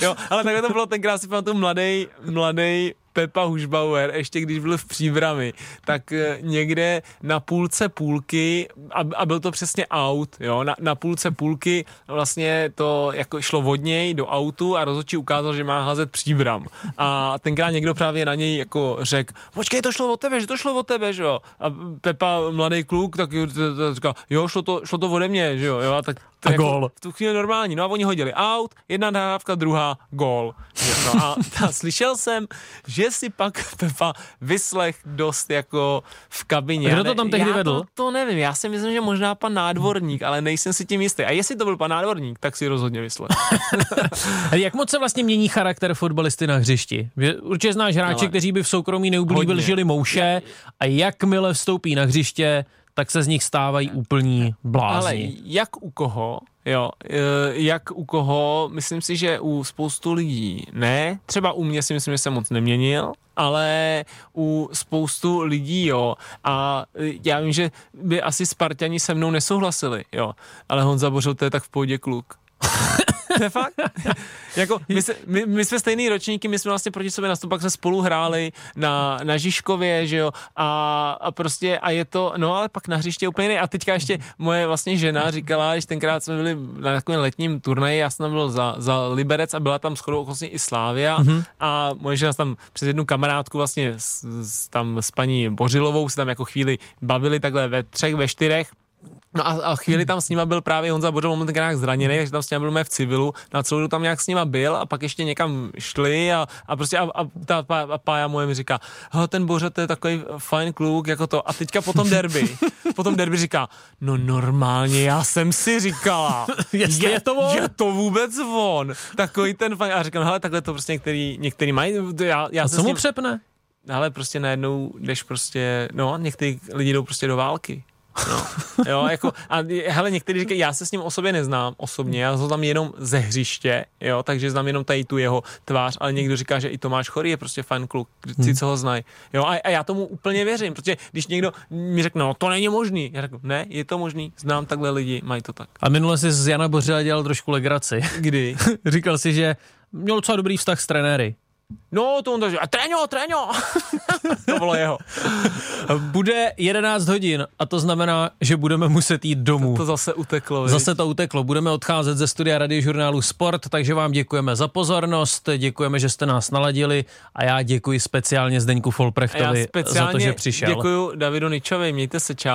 S2: jo, ale takhle to bylo tenkrát si pamatuju mladý, mladý Pepa Hušbauer, ještě když byl v příbrami, tak eh, někde na půlce půlky, a, a byl to přesně aut, jo, na, na půlce půlky vlastně to jako šlo od něj do autu a rozhodčí ukázal, že má házet příbram. A tenkrát někdo právě na něj jako řekl, počkej, to šlo od tebe, že to šlo od tebe, že jo. A Pepa, mladý kluk, tak říkal, jo, šlo to, šlo to ode mě, že jo, jo a tak to
S1: A
S2: jako
S1: gól.
S2: v tu chvíli normální. No a oni hodili out, jedna nahrávka, druhá gól. No a, a slyšel jsem, že si pak Pepa vyslech dost jako v kabině.
S1: Kdo to tam tehdy
S2: já
S1: vedl?
S2: To, to nevím, já si myslím, že možná pan nádvorník, ale nejsem si tím jistý. A jestli to byl pan nádvorník, tak si rozhodně vyslech.
S1: Jak moc se vlastně mění charakter fotbalisty na hřišti? Že Určitě znáš hráče,
S2: Ale-
S1: kteří by v soukromí neublíbil žili mouše a jakmile vstoupí na hřiště, tak se z nich stávají úplní
S2: Ale
S1: blázni.
S2: jak u koho, jo, eh, jak u koho, myslím si, že u spoustu lidí ne, třeba u mě si myslím, že jsem moc neměnil, ale u spoustu lidí, jo, a eh, já vím, že by asi Spartani se mnou nesouhlasili, jo, ale Honza Bořil, to je tak v pohodě kluk. to je fakt. jako, my, se, my, my, jsme stejný ročníky, my jsme vlastně proti sobě nastup, pak jsme spolu hráli na, na Žižkově, že jo, a, a prostě, a je to, no ale pak na hřiště úplně jiný. A teďka ještě moje vlastně žena říkala, když tenkrát jsme byli na takovém letním turnaji, já jsem tam byl za, za Liberec a byla tam shodou okolností i Slávia mm-hmm. a moje žena tam přes jednu kamarádku vlastně s, s, tam s paní Bořilovou se tam jako chvíli bavili takhle ve třech, ve čtyřech No a, a chvíli tam s nima byl právě Honza Bořil, nějak zraněný, takže tam s nimi byl v civilu, na celou dobu tam nějak s nima byl a pak ještě někam šli a, a prostě a, a ta pá, a pája moje mi říká, ten Boře, to je takový fajn kluk, jako to. A teďka potom derby, potom derby říká, no normálně, já jsem si říkala,
S1: Jestli je to on?
S2: je to vůbec on, takový ten fajn. A říkám, hele, takhle to prostě některý, některý mají, já, já
S1: A
S2: se
S1: co mu
S2: ním,
S1: přepne?
S2: ale prostě najednou jdeš prostě, no, někteří lidi jdou prostě do války. No, jo, jako, a hele, někteří říkají, já se s ním o sobě neznám osobně, já ho tam jenom ze hřiště, jo, takže znám jenom tady tu jeho tvář, ale někdo říká, že i Tomáš Chorý je prostě fajn kluk,
S1: Hmm.
S2: si co ho znají, jo, a, a, já tomu úplně věřím, protože když někdo mi řekne, no to není možný, já řeknu, ne, je to možný, znám takhle lidi, mají to tak.
S1: A minule si z Jana Bořila dělal trošku legraci.
S2: Kdy?
S1: Říkal si, že měl docela dobrý vztah s trenéry.
S2: No, to on to říká, a tréňo, tréňo. to bylo jeho.
S1: Bude 11 hodin a to znamená, že budeme muset jít domů.
S2: To zase uteklo. viď?
S1: Zase to uteklo. Budeme odcházet ze studia radiožurnálu Sport, takže vám děkujeme za pozornost, děkujeme, že jste nás naladili a já děkuji speciálně Zdeňku
S2: já
S1: Folprechtovi za to, že přišel.
S2: děkuju Davidu Ničovi, mějte se, čau.